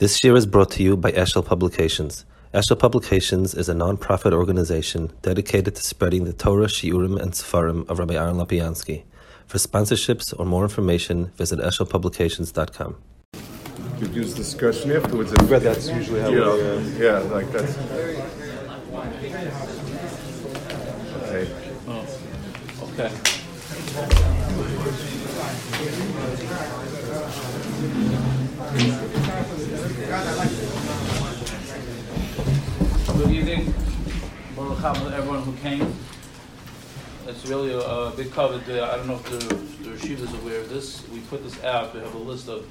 This year is brought to you by Eshel Publications. Eshel Publications is a non-profit organization dedicated to spreading the Torah, Shiurim, and Sefarim of Rabbi Aaron Lopiansky. For sponsorships or more information, visit eshelpublications.com. Could use discussion afterwards. But that's usually how yeah, we. Uh, yeah, like that's. Okay. Okay. Good evening. Baruch everyone who came. It's really a, a big cover. I don't know if the, the is aware of this. We put this out. We have a list of,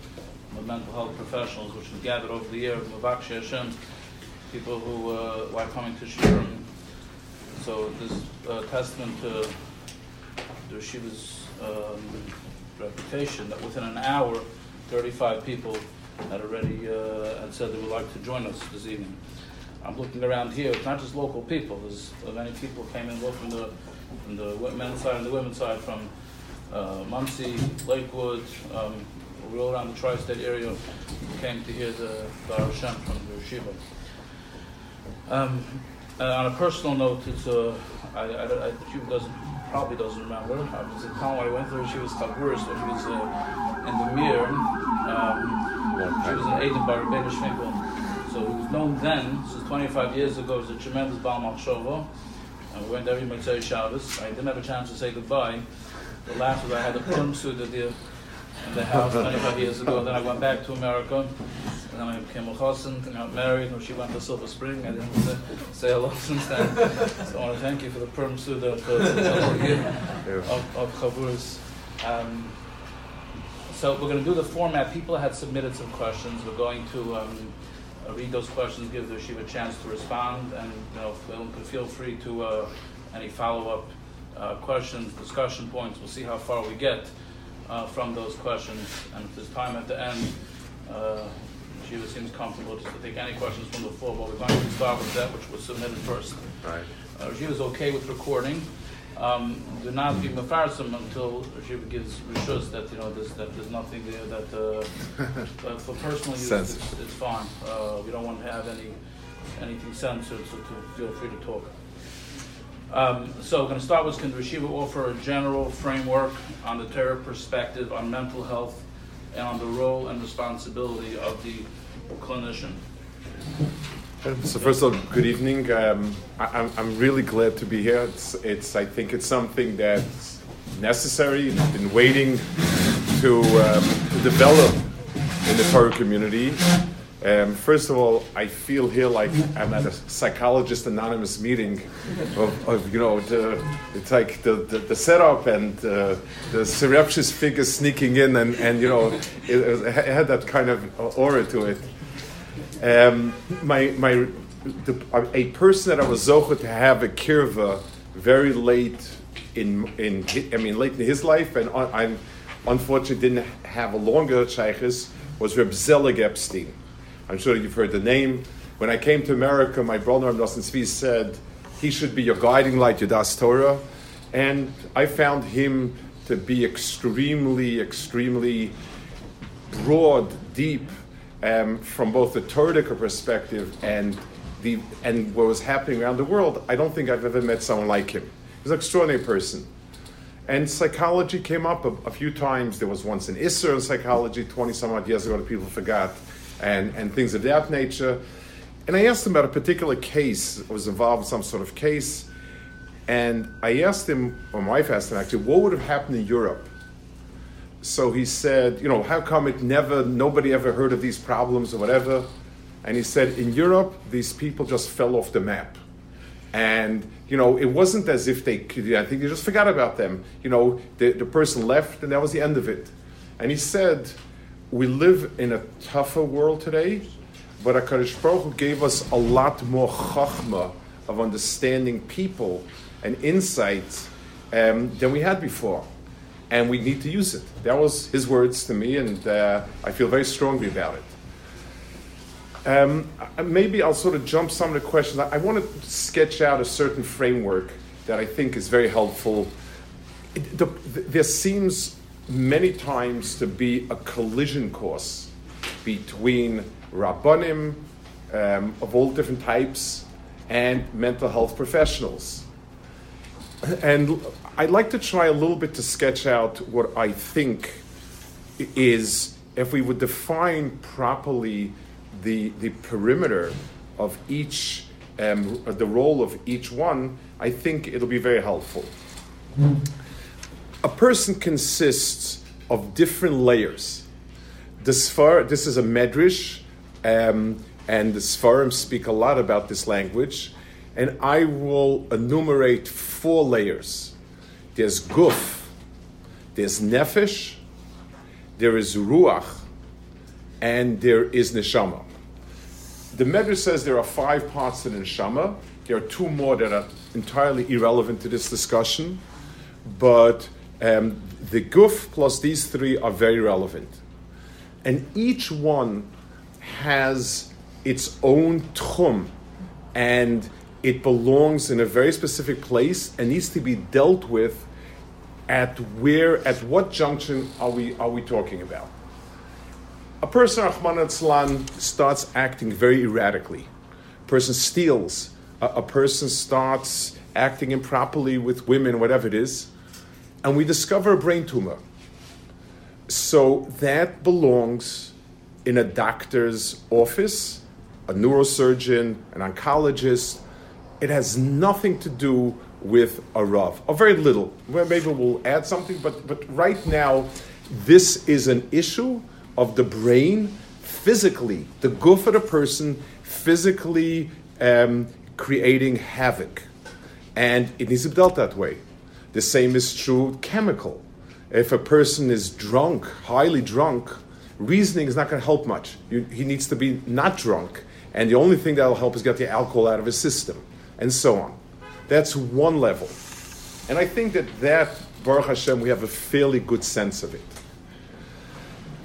mental health professionals which have gathered over the year. Mavak Hashem, people who uh, are coming to Shiurim. So this is a testament to the Yeshiva's um, reputation that within an hour, 35 people had already uh, had said they would like to join us this evening. I'm looking around here. It's not just local people. There's many people came in both from the from the men's side and the women's side, from uh, Monsey, Lakewood, um, all around the tri-state area. Came to hear the Dar Hashem from the yeshiva. Um, uh, on a personal note, it's uh, I, I, I, she doesn't probably doesn't remember. I was in town I went there. She was Tavuris, so she was uh, in the mirror. Um, she was an agent by Rebbeinu Schminkel. So he was known then, this is 25 years ago, it was a tremendous Baal Malshova. And we went every Motzei Shabbos. I didn't have a chance to say goodbye. The last was I had a perm suit at the, in the house 25 years ago. Then I went back to America. And then I became a chassan, and got married, and she went to Silver Spring. I didn't say, say hello since then. So I want to thank you for the perm suit of, uh, of, of. Um, so we're going to do the format. People had submitted some questions. We're going to um, uh, read those questions, give the Shiva a chance to respond, and you know, feel, feel free to uh, any follow-up uh, questions, discussion points. We'll see how far we get uh, from those questions, and if there's time at the end, uh, Shiva seems comfortable just to take any questions from the floor. But we're going to start with that which was submitted first. Right. Uh, Shiva is okay with recording. Um, do not be mafarsim until Shiva gives rishus that you know there's, that there's nothing there that uh, but for personal use it's, it's fine. Uh, we don't want to have any anything censored, so to feel free to talk. Um, so we're going to start with can the Rishiva offer a general framework on the Torah perspective on mental health and on the role and responsibility of the clinician. So first of all, good evening. Um, I, I'm, I'm really glad to be here. It's, it's I think it's something that's necessary. It's been waiting to, um, to develop in the Torah community. Um, first of all, I feel here like I'm at a psychologist anonymous meeting of, of you know, the, it's like the, the, the setup and uh, the surreptitious figures sneaking in and, and you know, it, it had that kind of aura to it. Um, my my the, a person that I was zocher to have a kirva very late in in I mean late in his life, and I'm unfortunately didn't have a longer shaykhis was Reb Zelig Epstein. I'm sure you've heard the name. When I came to America, my brother Reb Nosson Tzvi said he should be your guiding light, your Das Torah, and I found him to be extremely, extremely broad, deep, um, from both the Torah perspective and the and what was happening around the world. I don't think I've ever met someone like him. He's an extraordinary person. And psychology came up a, a few times. There was once an Isser in psychology 20 some odd years ago that people forgot, and, and things of that nature. And I asked him about a particular case. I was involved in some sort of case. And I asked him, or my wife asked him actually, what would have happened in Europe so he said, you know, how come it never, nobody ever heard of these problems or whatever? And he said, in Europe, these people just fell off the map. And, you know, it wasn't as if they could, I think they just forgot about them. You know, the, the person left and that was the end of it. And he said, we live in a tougher world today, but HaKadosh Baruch Hu gave us a lot more chachma of understanding people and insights um, than we had before and we need to use it. That was his words to me, and uh, I feel very strongly about it. Um, maybe I'll sort of jump some of the questions. I, I want to sketch out a certain framework that I think is very helpful. It, the, the, there seems many times to be a collision course between rabbanim um, of all different types, and mental health professionals. And I'd like to try a little bit to sketch out what I think is, if we would define properly the, the perimeter of each, um, the role of each one, I think it'll be very helpful. A person consists of different layers. The Sfar, this is a medrash, um, and the Sfarim speak a lot about this language, and I will enumerate four layers. There's guf, there's nefesh, there is ruach, and there is neshama. The Medrash says there are five parts to the neshama. There are two more that are entirely irrelevant to this discussion, but um, the guf plus these three are very relevant. And each one has its own tchum, and it belongs in a very specific place and needs to be dealt with at where, at what junction are we, are we talking about? A person, Rahman starts acting very erratically. A person steals. A, a person starts acting improperly with women, whatever it is, and we discover a brain tumor. So that belongs in a doctor's office, a neurosurgeon, an oncologist. It has nothing to do with a Rav, or very little. Well, maybe we'll add something, but, but right now, this is an issue of the brain physically, the guf of the person physically um, creating havoc. And it needs to be dealt that way. The same is true chemical. If a person is drunk, highly drunk, reasoning is not going to help much. You, he needs to be not drunk. And the only thing that will help is get the alcohol out of his system, and so on. That's one level. And I think that that, Baruch Hashem, we have a fairly good sense of it.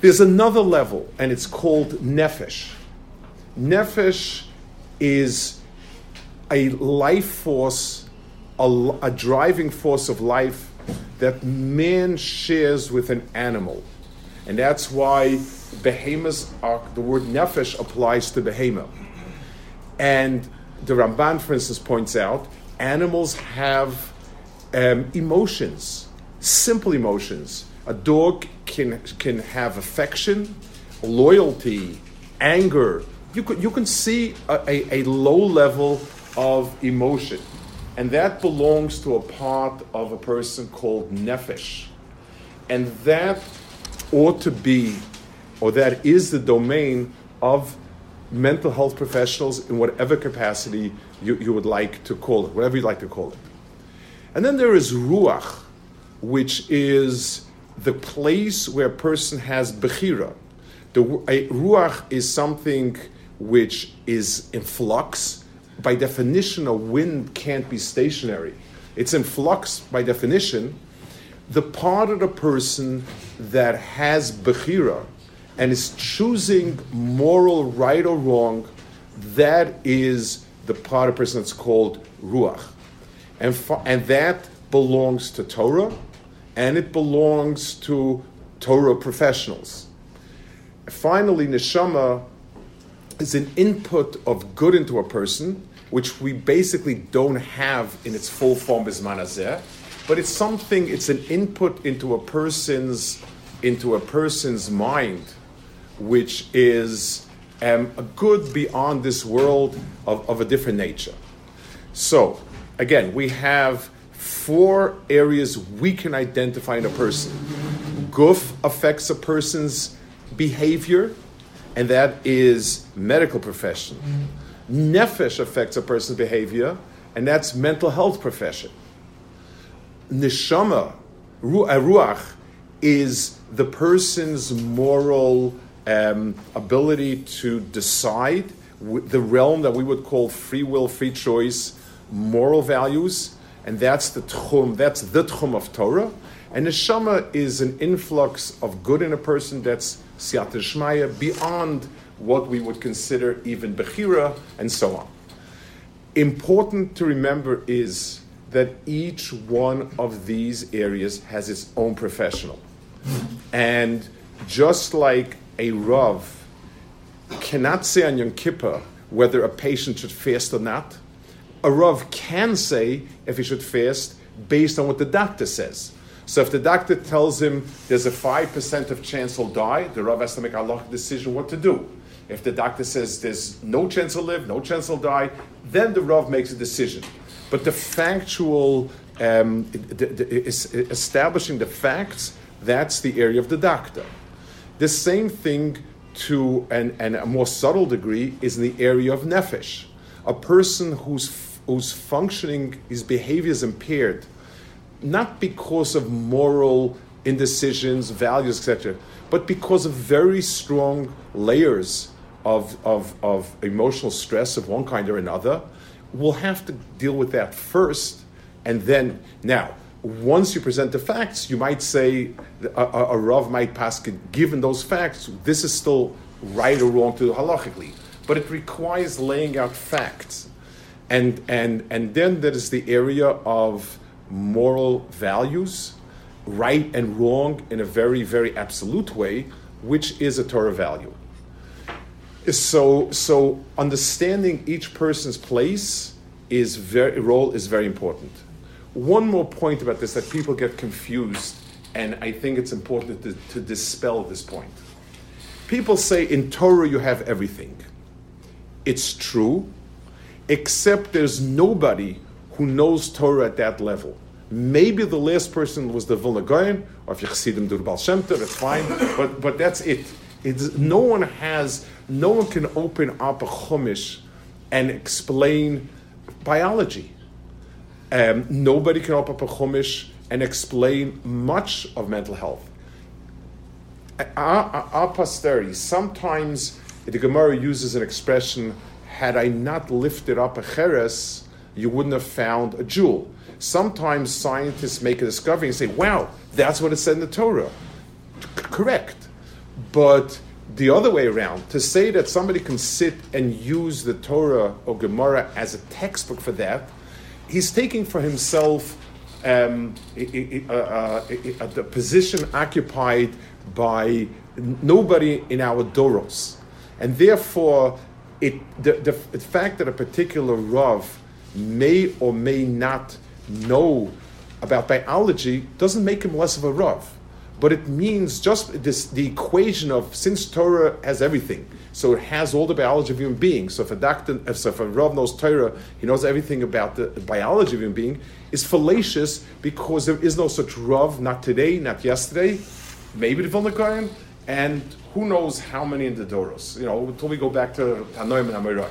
There's another level, and it's called nefesh. Nefesh is a life force, a, a driving force of life that man shares with an animal. And that's why behemoths are, the word nefesh applies to behemoth. And the Ramban, for instance, points out animals have um, emotions, simple emotions. A dog can, can have affection, loyalty, anger. You, could, you can see a, a, a low level of emotion. And that belongs to a part of a person called nefesh. And that ought to be, or that is the domain of mental health professionals in whatever capacity you, you would like to call it, whatever you'd like to call it. And then there is ruach, which is the place where a person has bechira. The ruach is something which is in flux. By definition, a wind can't be stationary. It's in flux by definition. The part of the person that has bechira and is choosing moral right or wrong, that is the part of person that's called ruach. And, and that belongs to Torah, and it belongs to Torah professionals. Finally, neshama is an input of good into a person, which we basically don't have in its full form as manazeh, but it's something. It's an input into a person's into a person's mind, which is um, a good beyond this world of, of a different nature. So, again, we have four areas we can identify in a person. Guf affects a person's behavior, and that is medical profession. Nefesh affects a person's behavior, and that's mental health profession. Neshama, ruach, is the person's moral um, ability to decide the realm that we would call free will, free choice, moral values, and that's the tchum, that's the tchum of Torah. And neshama is an influx of good in a person that's siyat shmaya beyond what we would consider even bechira and so on. Important to remember is that each one of these areas has its own professional. And just like a Rav cannot say on Yom Kippur whether a patient should fast or not. A Rav can say if he should fast based on what the doctor says. So if the doctor tells him there's a 5% of chance he'll die, the Rav has to make a long decision what to do. If the doctor says there's no chance he'll live, no chance he'll die, then the Rav makes a decision. But the factual, um, the, the, establishing the facts, that's the area of the doctor. The same thing to an, and a more subtle degree is in the area of nefesh. A person whose, whose functioning, his behavior is impaired, not because of moral indecisions, values, etc., but because of very strong layers of, of, of emotional stress of one kind or another, we'll have to deal with that first, and then, now, once you present the facts, you might say a, a, a Rav might pass, given those facts, this is still right or wrong to halachically. But it requires laying out facts. And, and, and then there is the area of moral values, right and wrong in a very, very absolute way, which is a Torah value. So, so understanding each person's place is very, role is very important. One more point about this that people get confused, and I think it's important to, to dispel this point. People say in Torah you have everything. It's true, except there's nobody who knows Torah at that level. Maybe the last person was the Vilna Gaon, or if you Chassidim do the Baal Shem Tov, that's fine, but, but that's it. It's, no one has, no one can open up a Chumash and explain biology. Um, nobody can open up a Chumash and explain much of mental health. Our posterity, sometimes the Gemara uses an expression, had I not lifted up a cheres, you wouldn't have found a jewel. Sometimes scientists make a discovery and say, wow, that's what it said in the Torah. C- correct. But the other way around, to say that somebody can sit and use the Torah or Gemara as a textbook for that, he's taking for himself um, uh, uh, the position occupied by nobody in our doros. And therefore, it, the, the, the fact that a particular Rav may or may not know about biology doesn't make him less of a Rav. But it means just this, the equation of since Torah has everything, so it has all the biology of human beings. So if a doctor, so if a Rav knows Torah, he knows everything about the biology of human being, is fallacious because there is no such Rav, not today, not yesterday, maybe the Vilna Gaon, and who knows how many in the Doros, you know, until we go back to Tanoim and Amirai.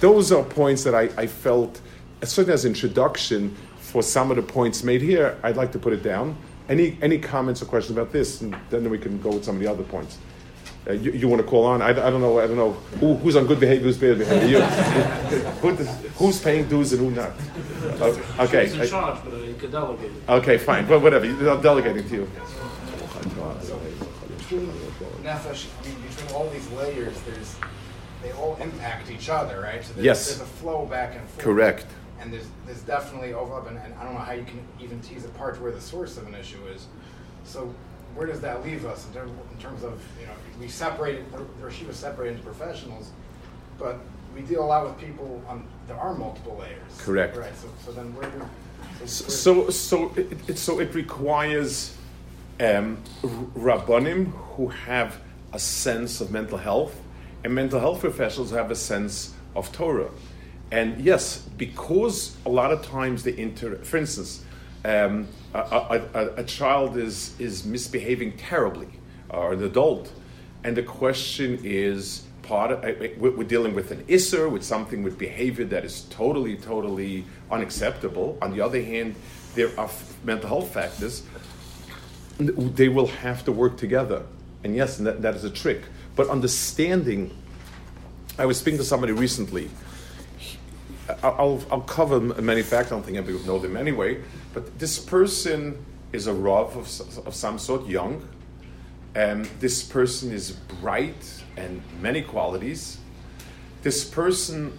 Those are points that I, I felt, certainly as an introduction for some of the points made here, I'd like to put it down. Any, any comments or questions about this? And then we can go with some of the other points. Uh, you, you, want to call on? I, I don't know. I don't know who, who's on good behavior, who's bad behavior. You, who, who's paying dues and who not? Uh, okay. He's in charge, but he can delegate. Okay, fine. But whatever. I'm delegating to you. Nefesh, I mean, between all these layers, there's they all impact each other, right? So there's, yes. there's a flow back and forth. Correct. And there's there's definitely overlap, and, and I don't know how you can even tease apart where the source of an issue is. So where does that leave us in, term, in terms of you know we separated the Rashiva separated into professionals, but we deal a lot with people on there are multiple layers. Correct. Right. So, so then where do so so, so it, it, so it requires um, rabbanim who have a sense of mental health, and mental health professionals have a sense of Torah. And yes, because a lot of times they inter, for instance, um, a, a, a, child is, is misbehaving terribly, or an adult, and the question is part of, uh, we're dealing with an isser, with something with behavior that is totally, totally unacceptable. On the other hand, there are mental health factors. They will have to work together. And yes, that, that is a trick. But understanding, I was speaking to somebody recently I'll, I'll cover many facts. I don't think anybody would know them anyway. But this person is a Rav of, of some sort, young. And this person is bright and many qualities. This person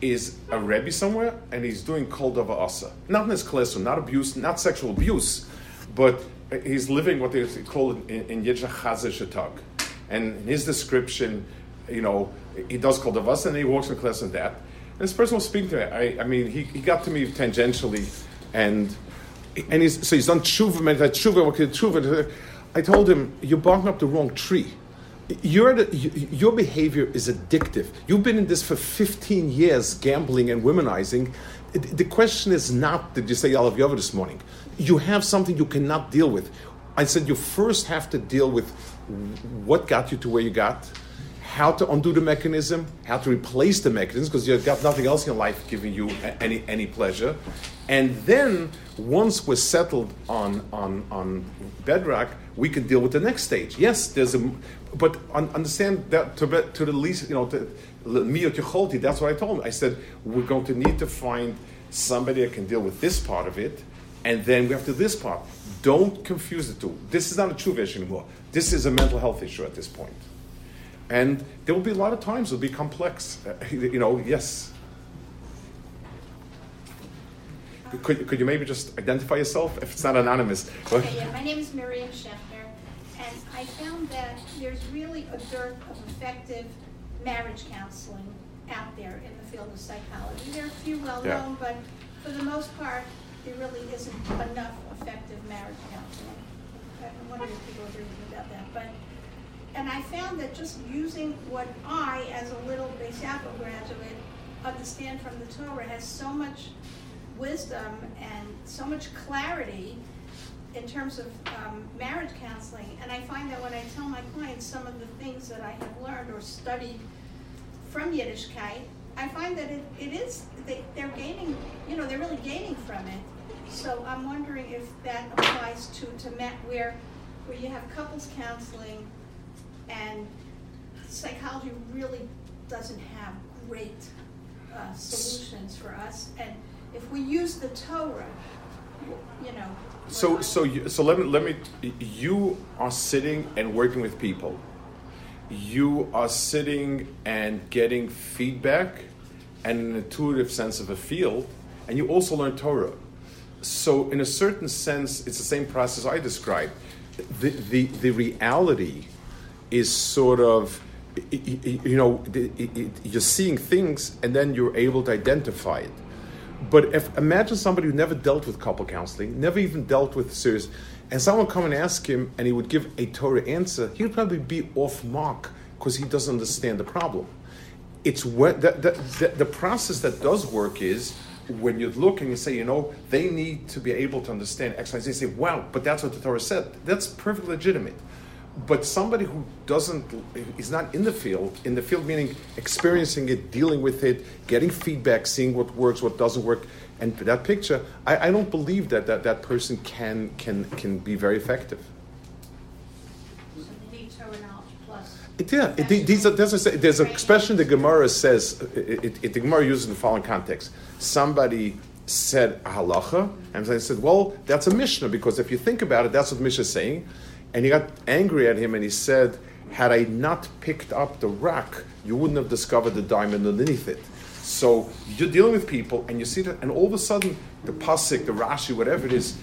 is a Rebbe somewhere and he's doing kol davar asa. Not in his classroom, not abuse, not sexual abuse, but he's living what they call in, in Yiddish Shatag. And in his description, you know, he does call the Asa and he walks in class on that. This person was speaking to me. I, I mean, he, he got to me tangentially, and and he's so he's done tshuva, tshuva, what could tshuva. I told him, you're barking up the wrong tree. Your, your behavior is addictive. You've been in this for 15 years, gambling and womanizing. The question is not, did you say Yalav Yova this morning? You have something you cannot deal with. I said you first have to deal with what got you to where you got, how to undo the mechanism, how to replace the mechanism, because you've got nothing else in life giving you any, any pleasure. And then, once we're settled on, on, on bedrock, we can deal with the next stage. Yes, there's a, but understand that to, to the least, you know, to miyot that's what I told him. I said, we're going to need to find somebody that can deal with this part of it, and then we have to this part. Don't confuse the two. This is not a true issue anymore. This is a mental health issue at this point. And there will be a lot of times it'll be complex. You know, yes. Could, could you maybe just identify yourself if it's not anonymous? Okay, yeah, my name is Miriam Scheffner, and I found that there's really a dearth of effective marriage counseling out there in the field of psychology. There are a few well known, yeah. but for the most part, there really isn't enough effective marriage counseling. I wonder if people agree with me about that. But and I found that just using what I, as a little Beis Yaakov graduate, understand from the Torah has so much wisdom and so much clarity in terms of um, marriage counseling. And I find that when I tell my clients some of the things that I have learned or studied from Yiddishkeit, I find that it, it is, they, they're gaining, you know, they're really gaining from it. So I'm wondering if that applies to, to where, where you have couples counseling and psychology really doesn't have great uh, solutions for us. And if we use the Torah, you know. So, so, you, so let me, let me. You are sitting and working with people. You are sitting and getting feedback and an intuitive sense of a field, and you also learn Torah. So, in a certain sense, it's the same process I described. The, the, the reality is sort of you know you're seeing things and then you're able to identify it. But if imagine somebody who never dealt with couple counseling never even dealt with serious and someone come and ask him and he would give a torah answer he would probably be off mark because he doesn't understand the problem. It's what the, the, the, process that does work is when you look and say, you know, they need to be able to understand X, Y, Z, say, wow, but that's what the Torah said. That's perfectly legitimate but somebody who doesn't is not in the field in the field meaning experiencing it dealing with it getting feedback seeing what works what doesn't work and that picture i, I don't believe that, that that person can can can be very effective it, yeah, it, these are, there's, a, there's an expression the Gemara says, it, it, the Gemara uses in the following context. Somebody said halacha, and they said, well, that's a Mishnah, because if you think about it, that's what Mishnah is saying. And he got angry at him and he said, Had I not picked up the rock, you wouldn't have discovered the diamond underneath it. So you're dealing with people and you see that, and all of a sudden, the pasuk, the Rashi, whatever it is,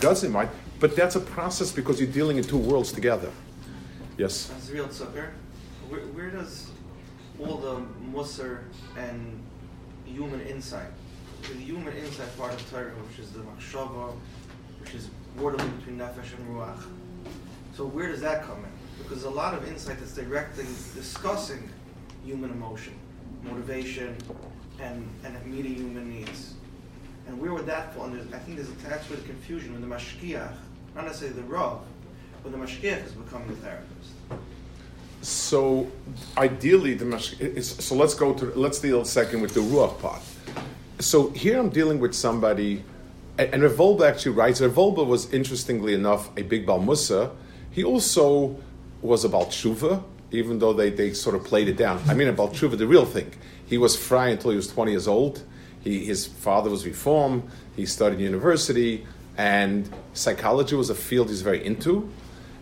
God's in mind. But that's a process because you're dealing in two worlds together. Yes? real Zucker, where, where does all the Musar and human insight, the human insight part of Torah, which is the Machshava, which is borderline between Nefesh and Ruach, so where does that come in? Because a lot of insight that's directly discussing human emotion, motivation, and, and meeting human needs. And where would that fall? And I think there's a that's where the confusion when the mashkiach, not necessarily the rav, but the mashkiach is becoming the therapist. So ideally, the mashkiach. Is, so let's go to let's deal second with the ruach part. So here I'm dealing with somebody, and, and Rav Wolbe actually writes. Rav Wolbe was interestingly enough a big balmusa he also was about tshuva, even though they, they sort of played it down. I mean, about tshuva, the real thing. He was fry until he was 20 years old. He, his father was reform. He studied university, and psychology was a field he's very into.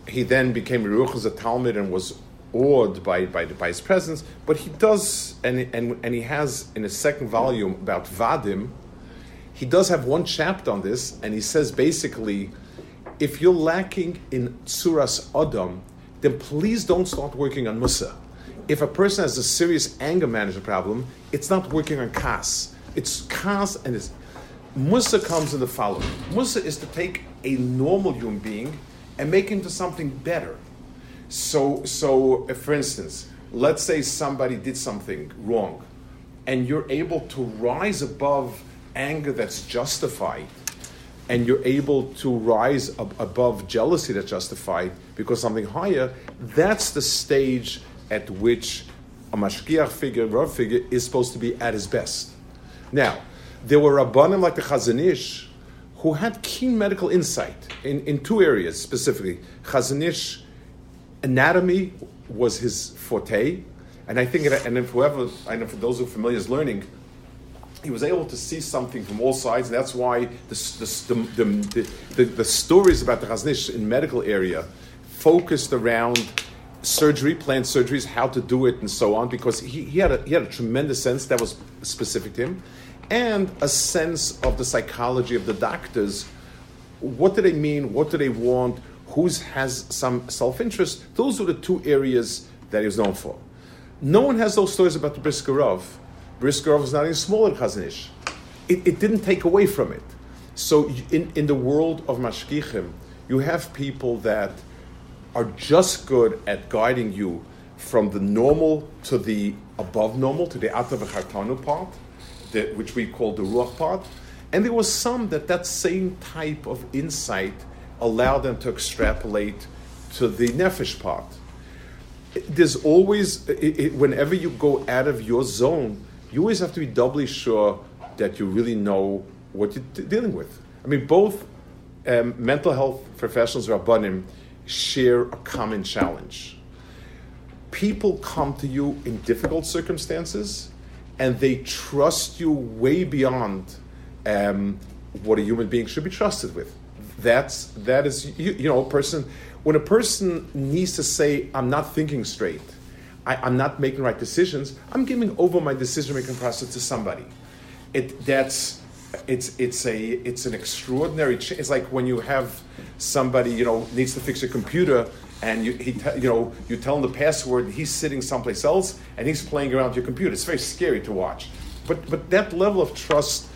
He then became Ruch a Talmud and was awed by, by, by, his presence. But he does, and, and, and he has in his second volume about Vadim, he does have one chapter on this, and he says basically if you're lacking in Suras Adam, then please don't start working on Musar. if a person has a serious anger management problem, it's not working on kas. It's kas and it's Musar comes in the following. Musar is to take a normal human being and make him into something better. So, so for instance, let's say somebody did something wrong, and you're able to rise above anger that's justified, and you're able to rise ab- above jealousy that's justified because something higher. That's the stage at which a mashkiach figure, rav figure, is supposed to be at his best. Now, there were rabbanim like the Chazon Ish who had keen medical insight in, in two areas specifically. Chazon Ish anatomy was his forte, and I think, and if whoever, I know for those who are familiar is learning, he was able to see something from all sides, and that's why the, the, the, the, stories about the Chazon Ish in medical area focused around surgery, planned surgeries, how to do it, and so on, because he, he, had, a, he had a tremendous sense that was specific to him, and a sense of the psychology of the doctors. What do they mean? What do they want? Who's has some self interest? Those were the two areas that he was known for. No one has those stories about the Briskerov. Briskerov was not even smaller Chazon Ish, it didn't take away from it. So, in, in the world of Mashgichim, you have people that are just good at guiding you from the normal to the above normal, to the Atav Chartanu part, the, which we call the Ruach part. And there was some that that same type of insight allowed them to extrapolate to the Nefesh part. There's always, it, it, whenever you go out of your zone, you always have to be doubly sure that you really know what you're t- dealing with. I mean, both um, mental health professionals, Rabbanim, share a common challenge. People come to you in difficult circumstances and they trust you way beyond um, what a human being should be trusted with. That's that is you, you, know a person when a person needs to say I'm not thinking straight, I, am not making right decisions. I'm giving over my decision making process to somebody. It that's it's it's a it's an extraordinary. Ch- it's like when you have somebody you know needs to fix a computer and you he te- you know you tell him the password and he's sitting someplace else and he's playing around with your computer. It's very scary to watch. But but that level of trust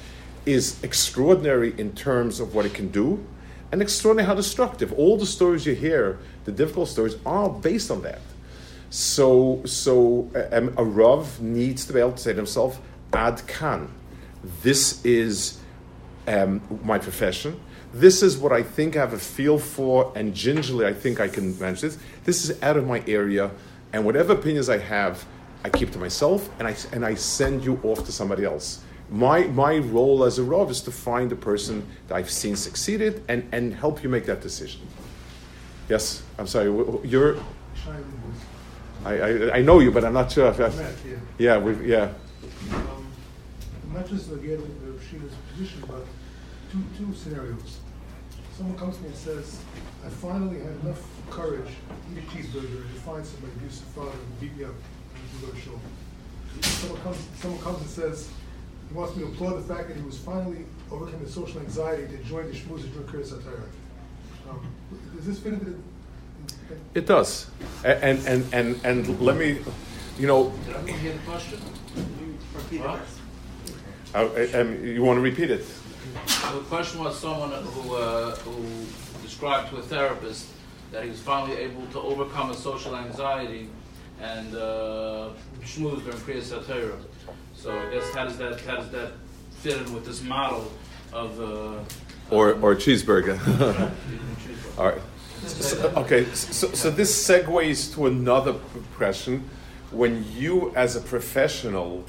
is extraordinary in terms of what it can do, and extraordinary how destructive. All the stories you hear, the difficult stories, are based on that. So so um, a rav needs to be able to say to himself, "Ad kan." This is um, my profession. This is what I think I have a feel for, and gingerly I think I can manage this. This is out of my area, and whatever opinions I have, I keep to myself, and I and I send you off to somebody else. My my role as a rav is to find the person that I've seen succeeded and and help you make that decision. Yes, I'm sorry. You're. I, I, I know you, but I'm not sure if. I, yeah, yeah, we've, yeah. Um, not just again the Sheena's position, but two two scenarios. Someone comes to me and says, "I finally had enough courage to eat a cheeseburger and to find somebody abusive father and beat me up and to go to show." Someone comes, someone comes and says, he wants me to applaud the fact that he was finally overcoming the social anxiety to join the shmooze and drink Kiris um, Does this fit into the it does, and and and and let me, you know. Did everyone hear the question? Uh, um, you want to repeat it? The question was someone who uh, who described to a therapist that he was finally able to overcome his social anxiety and uh, schmooze during Kriyas HaTorah. So I guess how does that how does that fit in with this model of uh, or or cheeseburger? All right. So, okay, so, so this segues to another question. When you, as a professional,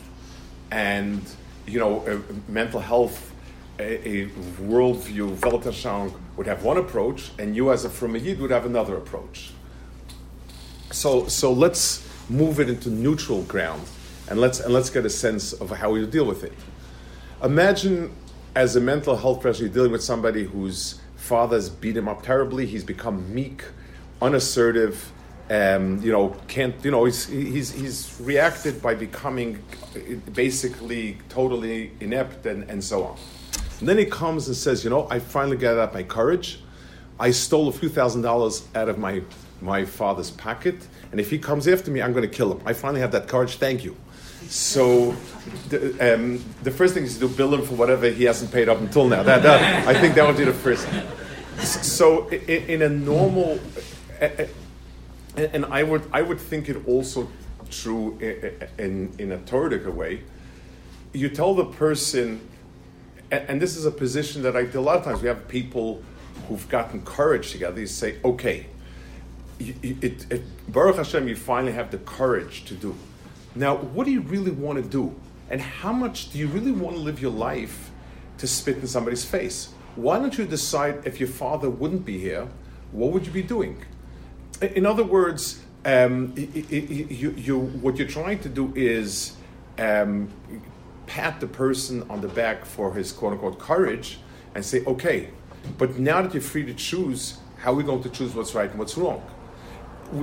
and you know, mental health, a, a worldview, Weltanschauung would have one approach, and you, as a from Yid, would have another approach. So, so let's move it into neutral ground, and let's and let's get a sense of how you deal with it. Imagine, as a mental health professional, you're dealing with somebody who's father's beat him up terribly. He's become meek, unassertive. Um, you know, can't. You know, he's he's he's reacted by becoming basically totally inept and, and so on. And then he comes and says, you know, I finally got up my courage. I stole a few thousand dollars out of my my father's pocket, and and if he comes after me, I'm going to kill him. I finally have that courage. Thank you. So, the, um, the first thing is to do bill him for whatever he hasn't paid up until now. That, that I think that would be the first. So, in, in a normal, and I would I would think it also true in in a Torah way. You tell the person, and this is a position that I do a lot of times we have people who've gotten courage together. You say, okay, it, it, Baruch Hashem, you finally have the courage to do. Now, what do you really want to do? And how much do you really want to live your life to spit in somebody's face? Why don't you decide if your father wouldn't be here, what would you be doing? In other words, um, you, you, what you're trying to do is um, pat the person on the back for his quote unquote courage and say, okay, but now that you're free to choose, how are we going to choose what's right and what's wrong?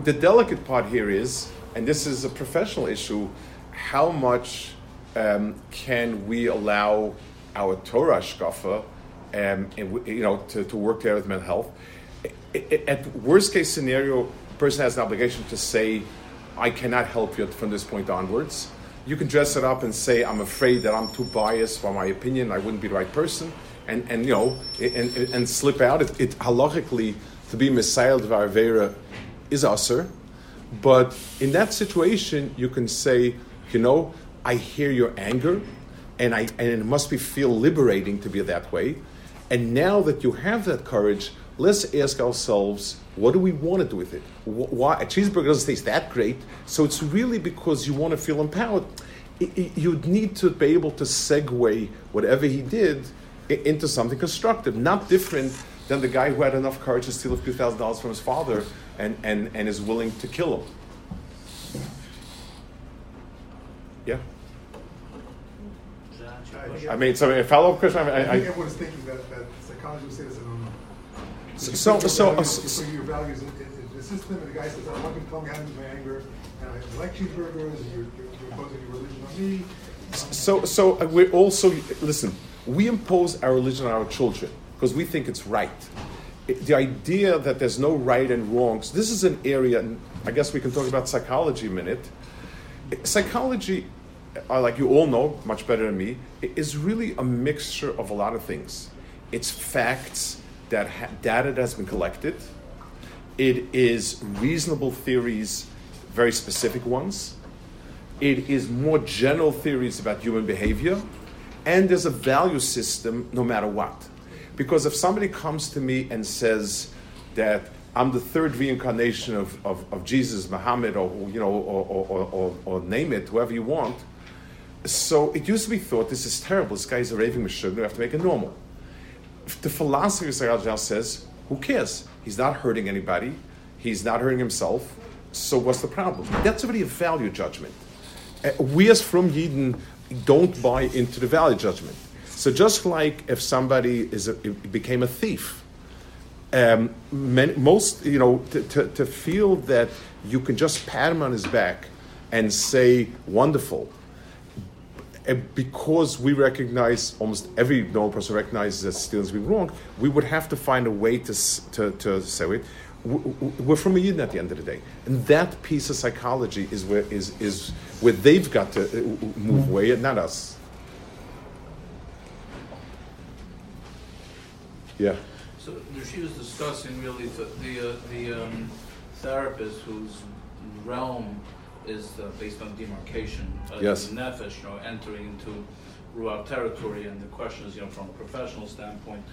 The delicate part here is and this is a professional issue, how much um, can we allow our Torah shkafa, um, and, you know, to, to work there with mental health? At worst case scenario, a person has an obligation to say, I cannot help you from this point onwards. You can dress it up and say, I'm afraid that I'm too biased for my opinion, I wouldn't be the right person, and, and you know, and, and, and slip out. It, it halachically, to be Messiah Dvar is usher, but in that situation, you can say, you know, I hear your anger, and, I, and it must be feel liberating to be that way. And now that you have that courage, let's ask ourselves, what do we want to do with it? Why a cheeseburger doesn't taste that great? So it's really because you want to feel empowered. You'd need to be able to segue whatever he did into something constructive, not different than the guy who had enough courage to steal a few thousand dollars from his father and, and, and is willing to kill him. Yeah? I mean, so a follow up question. I, I, I think everyone's thinking that, that psychology would say this, I don't know. So, so, so, values, so your values in, in, the system, and the guy says, I want to come handle my anger, and I like cheeseburgers, and you're, you're, you're imposing your religion on me. So, so uh, we're also, listen, we impose our religion on our children because we think it's right the idea that there's no right and wrongs. This is an area, and I guess we can talk about psychology a minute. Psychology, uh, like you all know much better than me, is really a mixture of a lot of things. It's facts that ha- data that has been collected. It is reasonable theories, very specific ones. It is more general theories about human behavior, and there's a value system no matter what. Because if somebody comes to me and says that I'm the third reincarnation of, of, of Jesus, Muhammad, or you know, or, or, or, or, name it, whoever you want. So it used to be thought this is terrible. This guy is a raving machine. We have to make it normal. The philosophy of says, who cares? He's not hurting anybody. He's not hurting himself. So what's the problem? That's already a value judgment. Uh, we as from Yidden don't buy into the value judgment. So just like if somebody is a, became a thief, um, many, most you know to, to, to, feel that you can just pat him on his back and say wonderful, because we recognize almost every normal person recognizes that stealing is wrong, we would have to find a way to to, to say it. We're from a Yidden at the end of the day, and that piece of psychology is where is is where they've got to uh, move away, and not us. Yeah. So she was discussing really the the, uh, the um, therapist whose realm is uh, based on demarcation. Uh, yes. Nefesh, you know, entering into Ruach territory, and the question is, you know, from a professional standpoint,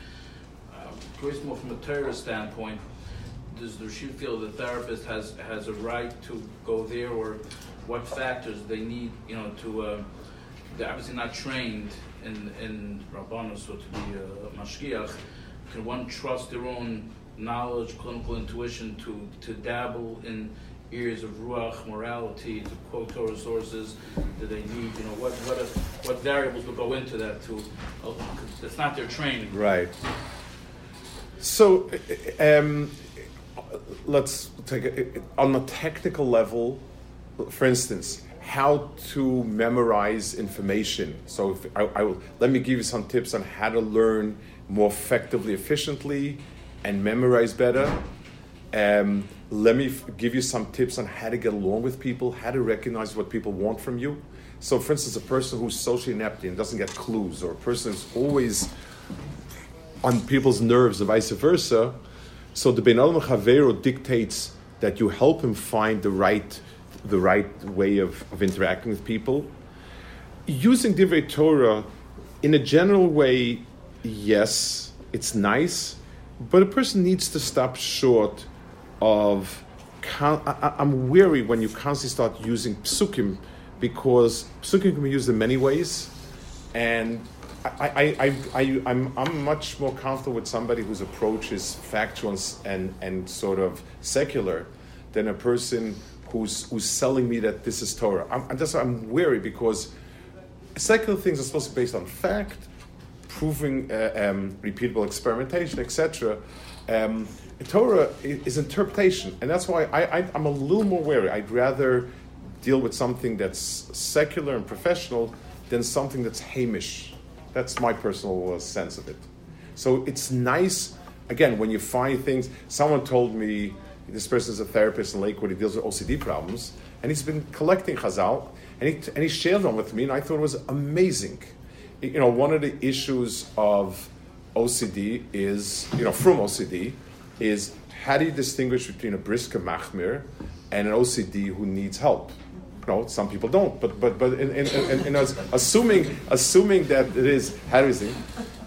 uh, more from a terrorist standpoint, does does she feel the therapist has has a right to go there, or what factors they need, you know, to uh, they're obviously not trained in in Rabbanus or to be a mashgiach can one trust their own knowledge, clinical intuition to, to dabble in areas of ruach morality, to quote Torah sources? Do they need, you know, what what what variables will go into that? To uh, it's not their training, right? So, um, let's take it on a technical level. For instance, how to memorize information. So, I, I will, let me give you some tips on how to learn more effectively, efficiently, and memorize better. Um, let me f- give you some tips on how to get along with people, how to recognize what people want from you. So, for instance, a person who's socially inept and doesn't get clues, or a person who's always on people's nerves, and vice versa. So, the Ben Olam Chavero dictates that you help him find the right, the right way of, of interacting with people. Using Divrei Torah in a general way, yes, it's nice, but a person needs to stop short of. I, am weary when you constantly start using psukim because psukim can be used in many ways, and I, I, I, I, am I'm much more comfortable with somebody whose approach is factual and, and sort of secular than a person who's, who's selling me that this is Torah. I'm, that's why I'm wary because secular things are supposed to be based on fact, proving uh, um, repeatable experimentation, etc. Um, Torah is interpretation, and that's why I, I'm a little more wary. I'd rather deal with something that's secular and professional than something that's Hamish. That's my personal uh, sense of it. So it's nice, again, when you find things. Someone told me this person is a therapist in Lakewood, he deals with OCD problems, and he's been collecting Chazal, and he, and he shared them with me, and I thought it was amazing. You know, one of the issues of OCD is, you know, from OCD, is how do you distinguish between a brisker machmir and an OCD who needs help? No, some people don't, but but but in, in, in, in assuming assuming that it is how is he?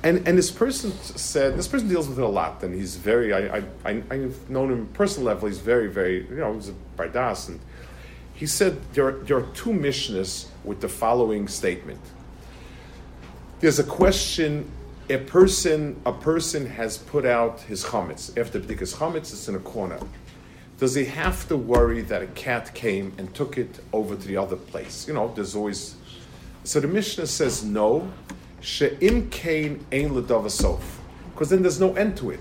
And and this person said this person deals with it a lot, and he's very I I I've known him personal level. He's very very you know he's a bardas, and he said there are, there are two mishnahs with the following statement. There's a question a person a person has put out his chametz. After b'dikas chametz it's in a corner. Does he have to worry that a cat came and took it over to the other place? You know there's always so the mishnah says no. She'im kain ein ledavasof because then there's no end to it.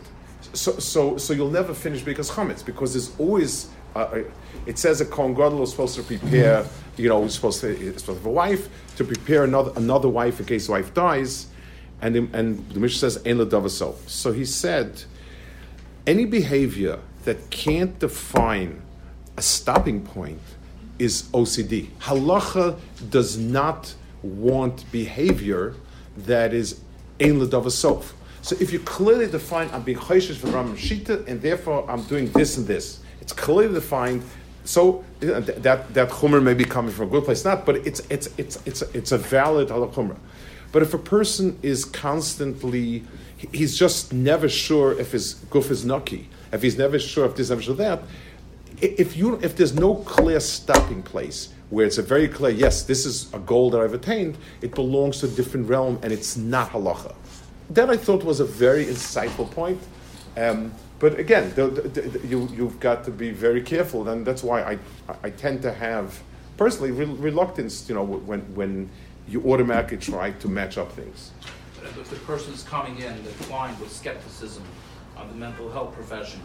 So so so you'll never finish because chametz because there's always uh, it says a kohen gadol is supposed to prepare you know he's supposed to, he's supposed to have a wife to prepare another another wife in case wife dies and and the Mishnah says ein ledavaso. So he said, any behavior that can't define a stopping point is OCD. Halacha does not want behavior that is ein ledavaso. So if you clearly define, I'm being chayshish for Ram Shita, and therefore I'm doing this and this. It's clearly defined. So that that chumr may be coming from a good place, not, but it's it's it's it's it's a valid halachumrah. But if a person is constantly, he's just never sure if his guf is nucky, if he's never sure if this, never sure that, if you if there's no clear stopping place where it's a very clear yes this is a goal that I've attained, it belongs to a different realm and it's not halacha. That I thought was a very insightful point. Um, but again, the, the, the, you, you've got to be very careful, and that's why I, I tend to have personally reluctance, you know, when, when you automatically try to match up things. If the person is coming in inclined with skepticism on the mental health profession,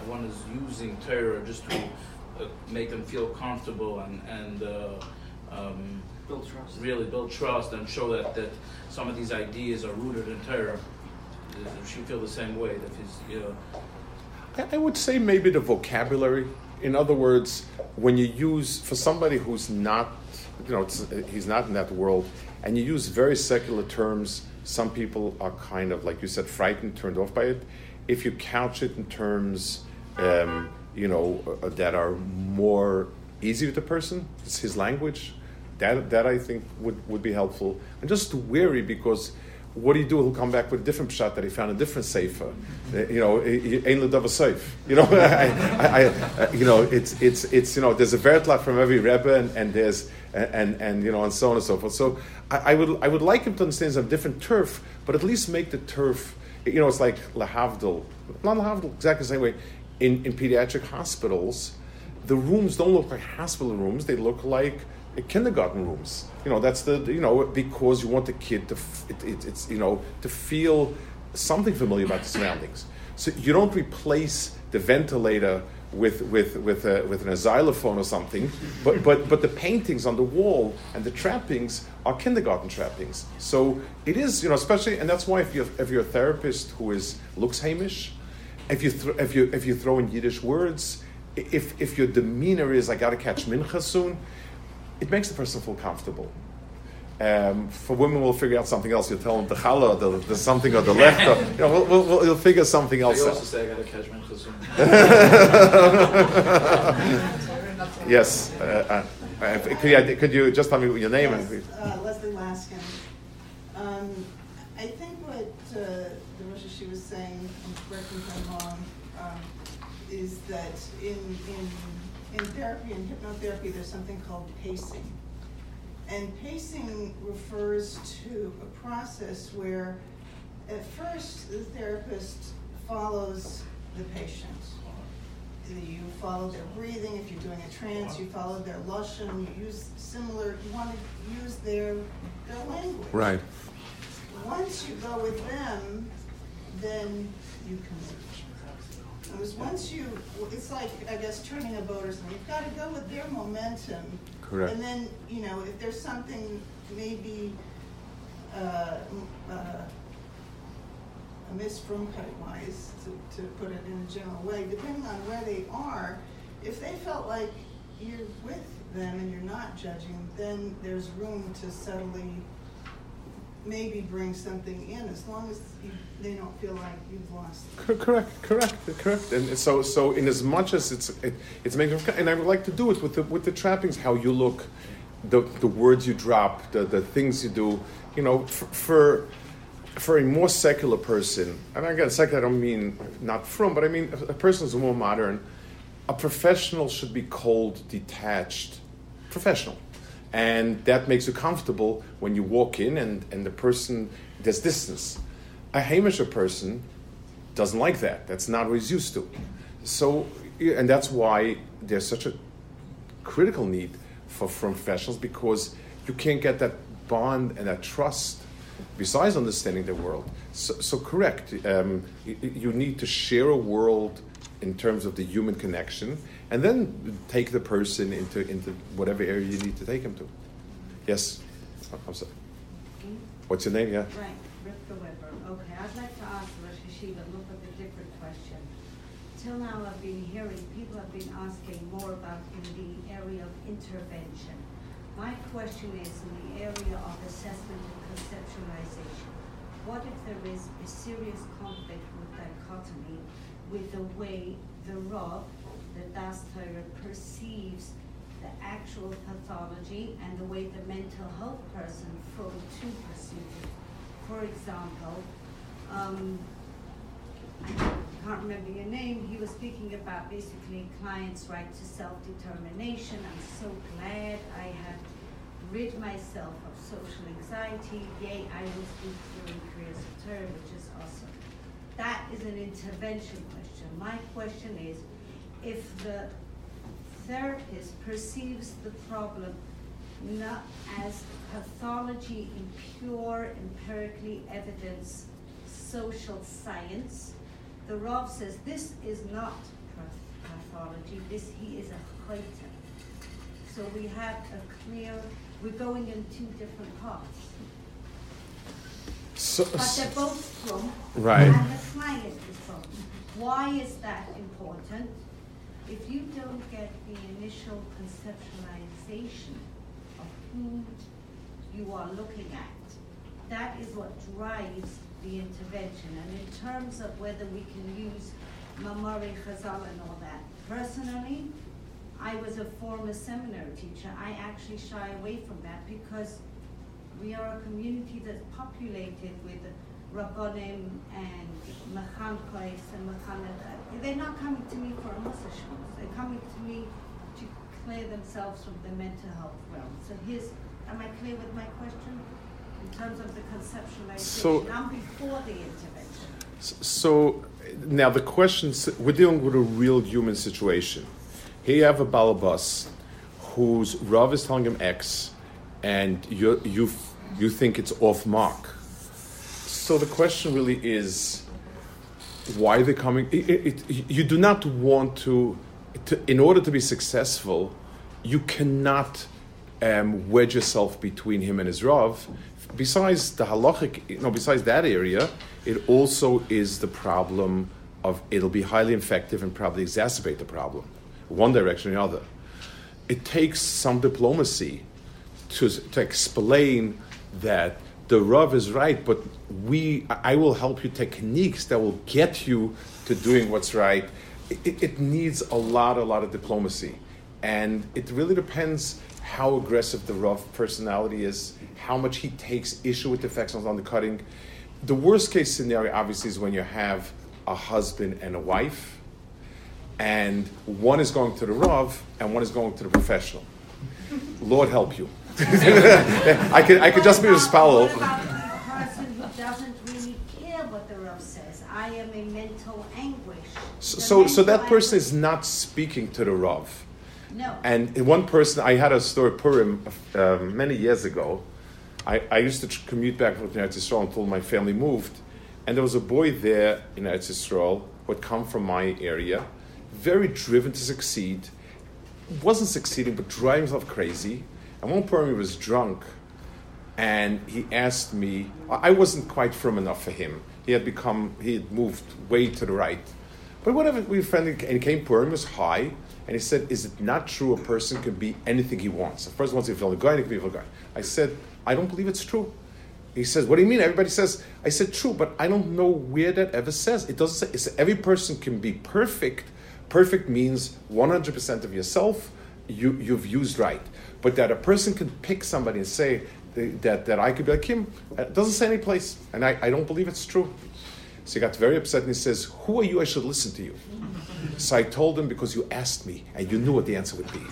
and one is using terror just to uh, make them feel comfortable and, and uh, um, build trust. really build trust and show that, that some of these ideas are rooted in Torah, she feel the same way that he's, you know. I would say maybe the vocabulary. In other words, when you use, for somebody who's not you know, he's not in that world. And you use very secular terms. Some people are kind of, like you said, frightened, turned off by it. If you couch it in terms, um, you know, uh, that are more easy to the person, it's his language, that, that I think would, would be helpful. And just wary because what do you do? He'll come back with a different shot that he found a different sefer. Uh, you know, ain't the safe. You know, I, I, I, you know, it's it's it's you know, there's a vertla from every rebbe, and, and there's and, and you know and so on and so forth. So I, I would I would like him to understand some different turf, but at least make the turf. You know, it's like lahavdil, not lahavdil exactly the same way. In in pediatric hospitals, the rooms don't look like hospital rooms; they look like kindergarten rooms. You know, that's the you know because you want the kid to it, it, it's you know to feel something familiar about the surroundings. So you don't replace the ventilator with with with a, with an xylophone or something, but but but the paintings on the wall and the trappings are kindergarten trappings. So it is you know especially and that's why if you if you're a therapist who is looks Hamish, if you th- if you if you throw in Yiddish words, if if your demeanor is I got to catch mincha soon, it makes the person feel comfortable. Um, for women, we'll figure out something else. You'll tell them the challah, the, the something or the left. Or, you know, we'll, we'll, we'll, you'll figure something else I out. also say I gotta catch mincha soon. yes. Uh, uh, uh, could, you, could you just tell me your name? Yes, And, uh, Leslie Laskin. Um, I think what uh, the Rosh Yeshiva was saying, and correct me if I'm wrong, um, is that in, in, in therapy, and hypnotherapy, there's something called pacing. And pacing refers to a process where at first the therapist follows the patient. You follow their breathing, if you're doing a trance, you follow their lashon, you use similar, you want to use their, their language. right. Once you go with them, then you can. Because once you, it's like, I guess, turning a boat or something. You've got to go with their momentum. Correct. And then, you know, if there's something maybe uh, uh, amiss from wise, to, to put it in a general way, depending on where they are, if they felt like you're with them and you're not judging, then there's room to subtly maybe bring something in, as long as you, they don't feel like you've lost. Co- Correct, correct, correct. And so, so in as much as it's it, it's making, and I would like to do it with the with the trappings, how you look, the the words you drop, the the things you do. You know, for for, a more secular person, and again, secular, I don't mean not from, but I mean a, a person who's more modern. A professional should be cold, detached, professional. And that makes you comfortable when you walk in and, and the person, there's distance. A Hamisher person doesn't like that. That's not what he's used to. So, and that's why there's such a critical need for from professionals because you can't get that bond and that trust besides understanding the world. So, so correct. Um, y- y- you need to share a world in terms of the human connection, and then take the person into into whatever area you need to take him to. Yes, oh, I'm sorry. What's your name? Yeah. Right, Rivka Weber. Okay, I'd like to ask Rosh Yeshiva a little bit different question. Till now, I've been hearing, people have been asking more about in the area of intervention. My question is in the area of assessment and conceptualization. What if there is a serious conflict with dichotomy with the way the Rav, the Das Torah, perceives the actual pathology and the way the mental health person from to perceive it. For example, um, I can't remember your name, he was speaking about basically clients' right to self-determination. I'm so glad I have rid myself of social anxiety. Yay, I will speak during careers of terror, which is awesome. That is an intervention. My question is, if the therapist perceives the problem not as pathology in pure, empirically evidence social science, the Rav says this is not pathology, this he is a chayta. So we have a clear, we're going in two different paths. So, But they're both from, Right. and the client is. Why is that important? If you don't get the initial conceptualization of who you are looking at, that is what drives the intervention. And in terms of whether we can use Mamari Chazal and all that, personally, I was a former seminary teacher. I actually shy away from that because we are a community that's populated with Rabbonim and Mechankois and. They're not coming to me for a Musar They're coming to me to clear themselves from the mental health realm. So here's, am I clear with my question? In terms of the conceptualization, So- I'm before the intervention. So now the question, we're dealing with a real human situation. Here you have a balabas whose Rav is telling him X, and you you you think it's off mark. So the question really is why they're coming. It, it, it- you do not want to, to, in order to be successful, you cannot um, wedge yourself between him and his Rav. Besides the halachic, you know, besides that area, it also is the problem of it'll be highly effective and probably exacerbate the problem, one direction or the other. It takes some diplomacy to, to explain that the Rav is right, but we, I will help you techniques that will get you to doing what's right. It, it needs a lot, a lot of diplomacy. And it really depends how aggressive the Rav personality is, how much he takes issue with the effects on the cutting. The worst case scenario, obviously, is when you have a husband and a wife, and one is going to the Rav and one is going to the professional. Lord help you. I could, I could just be a spell. What about the person who doesn't really care what the Rav says? I am in mental anguish. So, so, so that mental person anguish- is not speaking to the Rav. No. And one person, I had a story Purim um, many years ago. I, I used to commute back from Eretz Yisrael until my family moved, and there was a boy there in Eretz Yisrael who had come from my area, very driven to succeed, wasn't succeeding but driving himself crazy. And one Purim he was drunk, and he asked me. I wasn't quite firm enough for him. He had become, he had moved way to the right. But whatever, we friendly, and came Purim was high, and he said, "Is it not true a person can be anything he wants? The first be a guy, he can be a guy." I said, "I don't believe it's true." He says, "What do you mean?" Everybody says. I said, "True, but I don't know where that ever says. It doesn't say. It's, every person can be perfect. Perfect means one hundred percent of yourself. You you've used right. But that a person can pick somebody and say that that I could be like him, uh, it doesn't say any place, and I, I don't believe it's true." So he got very upset and he says, Who are you? I should listen to you. So I told him because you asked me and you knew what the answer would be.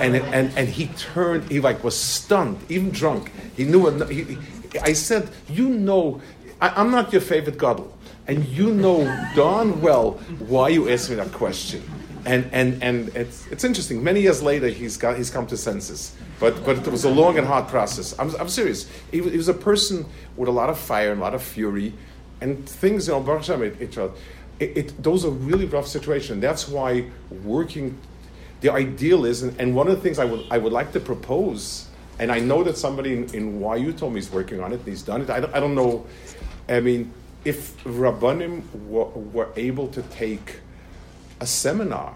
And, and, and he turned, he like was stunned, even drunk. He knew, he, I said, You know, I, I'm not your favorite godel. And you know darn well why you asked me that question. And, and, and it's, it's interesting. Many years later, he's, got, he's come to senses. But, but it was a long and hard process. I'm, I'm serious. He, was- he was a person with a lot of fire and a lot of fury and things, you know, Baruch Hashem, it, it, it, it, those are really rough situations. That's why working, the ideal is, and, and one of the things I would, I would like to propose, and I know that somebody in, in YU told me he's working on it, and he's done it. I don't, I don't know. I mean, if Rabbanim were, were able to take a seminar,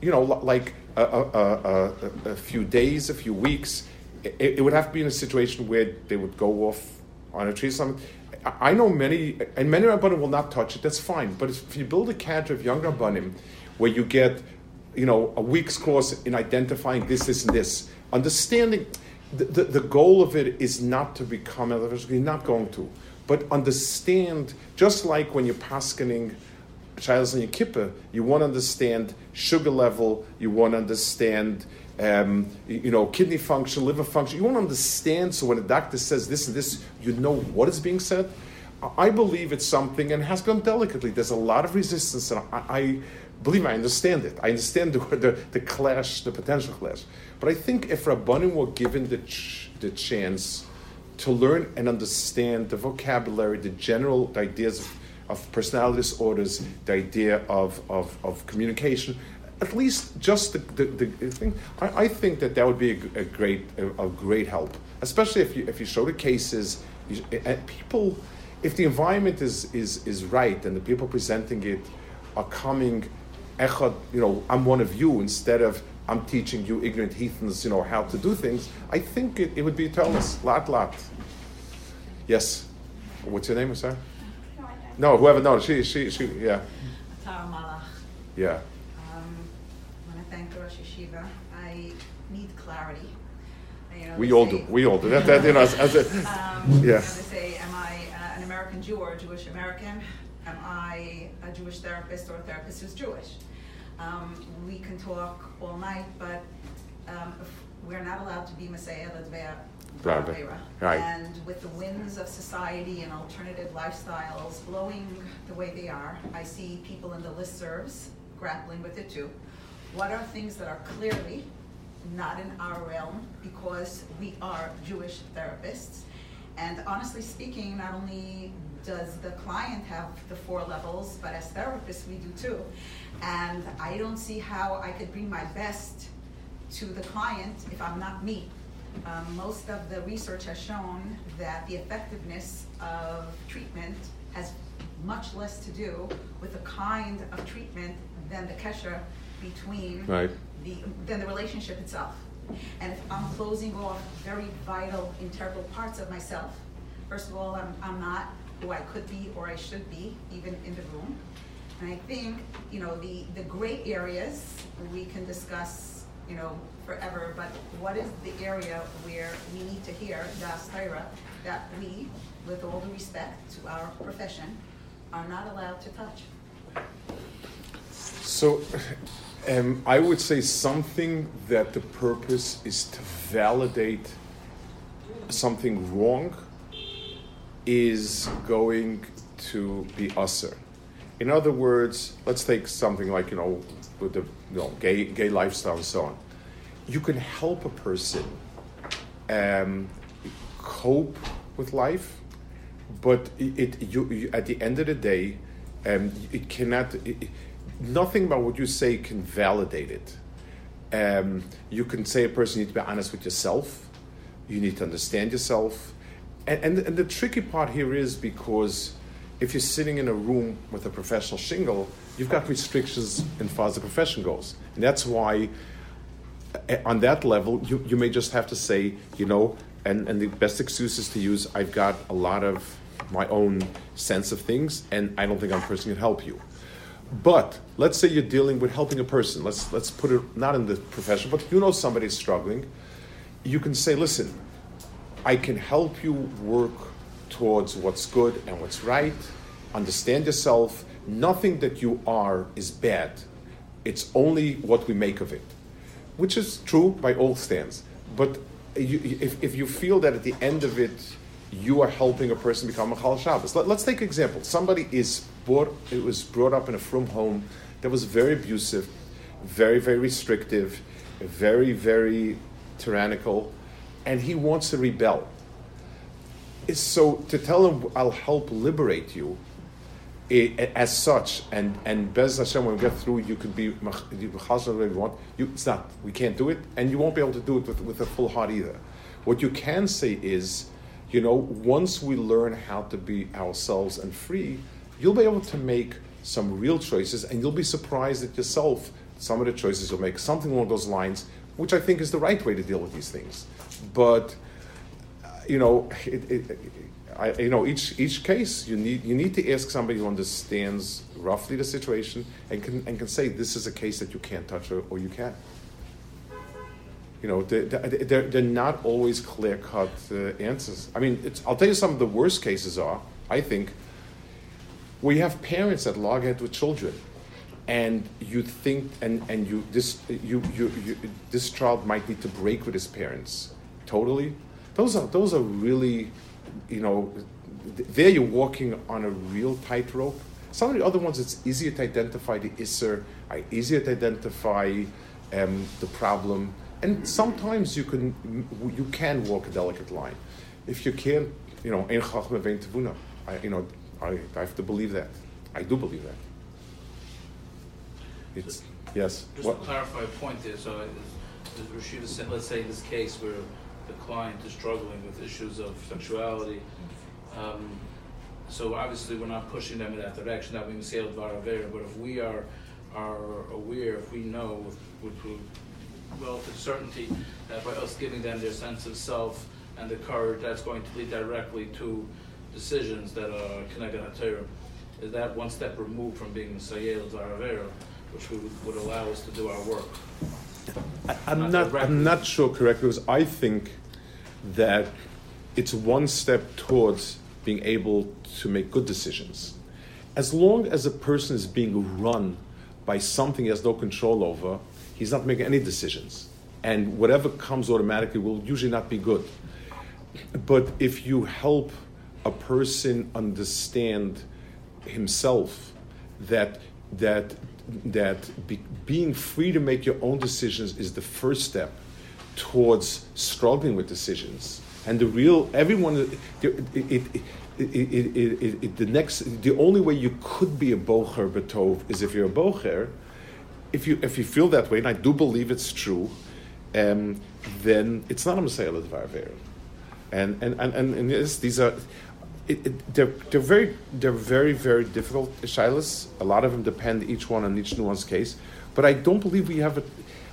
you know, like a, a, a, a, few days, a few weeks, it, it would have to be in a situation where they would go off on a tree or something. I I know many, and many Rabbanim will not touch it, that's fine. But if you build a cadre of young Rabbanim where you get, you know, a week's course in identifying this, this, and this, understanding the, the, the goal of it is not to become, you're not going to, but understand, just like when you're paskening Shilas on your kippah, you want to understand sugar level, you want to understand, um, you, know, kidney function, liver function. You want to understand. So when a doctor says this and this, you know what is being said. I- I believe it's something, and has gone delicately. There's a lot of resistance, and I, I believe I understand it. I understand the, the, the clash, the potential clash. But I think if Rabbanim were given the, ch- the chance to learn and understand the vocabulary, the general ideas of, of personality disorders, the idea of, of, of communication, at least just the, the, the thing, I, I think that that would be a, a great a, a great help, especially if you if you show the cases, you, and people, if the environment is, is, is right and the people presenting it are coming, echad, you know, I'm one of you instead of I'm teaching you ignorant heathens, you know, how to do things. I think it, it would be tellus, lot, lot. Yes. What's your name, sir? No, I- I- No, whoever. No, she, she, she. Yeah, Tara Malach. yeah. Um, I want to thank the Rosh Yeshiva. I need clarity. You know, We all say- do. We all do. That, that you know, as, as a, Um, you know, Yeah. they say, am I uh, an American Jew or a Jewish American? Am I a Jewish therapist or a therapist who's Jewish? Um, we can talk all night, but um, we're not allowed to be Messiah Ladvea Right. Right. And with the winds of society and alternative lifestyles blowing the way they are, I see people in the listservs grappling with it too. What are things that are clearly not in our realm because we are Jewish therapists? And honestly speaking, not only does the client have the four levels, but as therapists, we do too. And I don't see how I could bring my best to the client if I'm not me. Um, most of the research has shown that the effectiveness of treatment has much less to do with the kind of treatment than the kesher between Right. the, than the relationship itself. And if I'm closing off very vital, integral parts of myself, first of all, I'm, I'm not who I could be or I should be, even in the room. And I think, you know, the, the gray areas, we can discuss, you know, forever, but what is the area where we need to hear Das Torah that we, with all the respect to our profession, are not allowed to touch? So, um, I would say something that the purpose is to validate something wrong is going to be usser. In other words, let's take something like you know with the you know, gay gay lifestyle and so on. You can help a person um, cope with life, but it, it you, you at the end of the day, um, it cannot. It, nothing about what you say can validate it. Um, you can say a person you need to be honest with yourself. You need to understand yourself, and, and and the tricky part here is because if you're sitting in a room with a professional shingle, you've got restrictions as far as the profession goes, and that's why uh, on that level, you, you may just have to say, you know, and, and the best excuse is to use, I've got a lot of my own sense of things, and I don't think I'm a person who can help you. But let's say you're dealing with helping a person. Let's let's put it not in the profession, but you know somebody's struggling. You can say, listen, I can help you work towards what's good and what's right. Understand yourself. Nothing that you are is bad. It's only what we make of it, which is true by all stands. But you, if, if you feel that at the end of it, you are helping a person become a Chal Shabbos. Let, us take an example. Somebody is brought, it was brought up in a frum home that was very abusive, very, very restrictive, very, very tyrannical, and he wants to rebel. So to tell him, I'll help liberate you, i- as such, and and Bez Hashem, when we get through, you could be whatever you want. You, it's not. We can't do it, and you won't be able to do it with, with a full heart either. What you can say is, you know, once we learn how to be ourselves and free, you'll be able to make some real choices, and you'll be surprised at yourself. Some of the choices you'll make, something along those lines, which I think is the right way to deal with these things. But uh, you know, it, it, I, you know, each each case you need you need to ask somebody who understands roughly the situation and can and can say this is a case that you can't touch or, or you can. You know, they're, they're, they're not always clear cut uh, answers. I mean, I'll tell you some of the worst cases are. I think we have parents that log ahead with children, and you think and and you this you, you you this child might need to break with his parents totally. Those are those are really, you know, th- there you're walking on a real tightrope. Some of the other ones, it's easier to identify the isser, easier to identify um, the problem, and sometimes you can you can walk a delicate line. If you can't, you know, ein chachma vein tevuna. I, you know, I, I have to believe that. I do believe that. It's yes. Just What? to clarify a point there, so as, as Rashida said, let's say in this case where the client is struggling with issues of sexuality, um, so obviously we're not pushing them in that direction, that can say Varavera, but if we are, are aware, if we know with, relative certainty that by us giving them their sense of self and the courage, that's going to lead directly to decisions that are connected to Torah. Is that one step removed from being Sayel Zaravera, which would, would allow us to do our work? I'm Not not. I'm not sure correct because I think that it's one step towards being able to make good decisions. As long as a person is being run by something he has no control over, he's not making any decisions, and whatever comes automatically will usually not be good. But if you help a person understand himself that that that be, being free to make your own decisions is the first step towards struggling with decisions and the real everyone it, it, it, the next the only way you could be a bocher betov is if you're a bocher if you if you feel that way and I do believe it's true um, then it's not a Messiah Ledvar And and and and, and this, these are. It, it, they're, they're very they're very very difficult shilas. A lot of them depend each one on each nuanced case, but I don't believe we have it.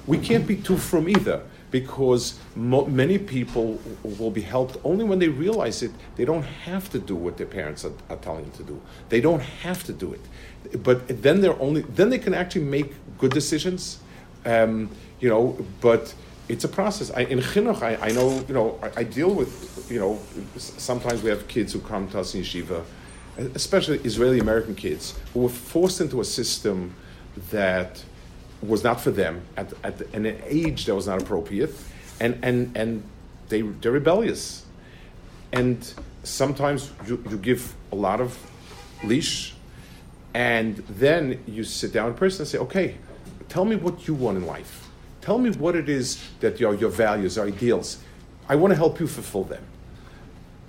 We can't be too from either because mo- many people will be helped only when they realize it. They don't have to do what their parents are, are telling them to do. They don't have to do it, but then they're only then they can actually make good decisions. Um, you know, but it's a process. I, in chinuch, I, I know, you know, I, I, deal with, you know, sometimes we have kids who come to us in yeshiva, especially Israeli American kids, who were forced into a system that was not for them at, at an age that was not appropriate, and and and they they're rebellious, and sometimes you, you give a lot of leash, and then you sit down in person and say, okay, tell me what you want in life Tell me what it is that your, your values, your ideals. I want to help you fulfill them.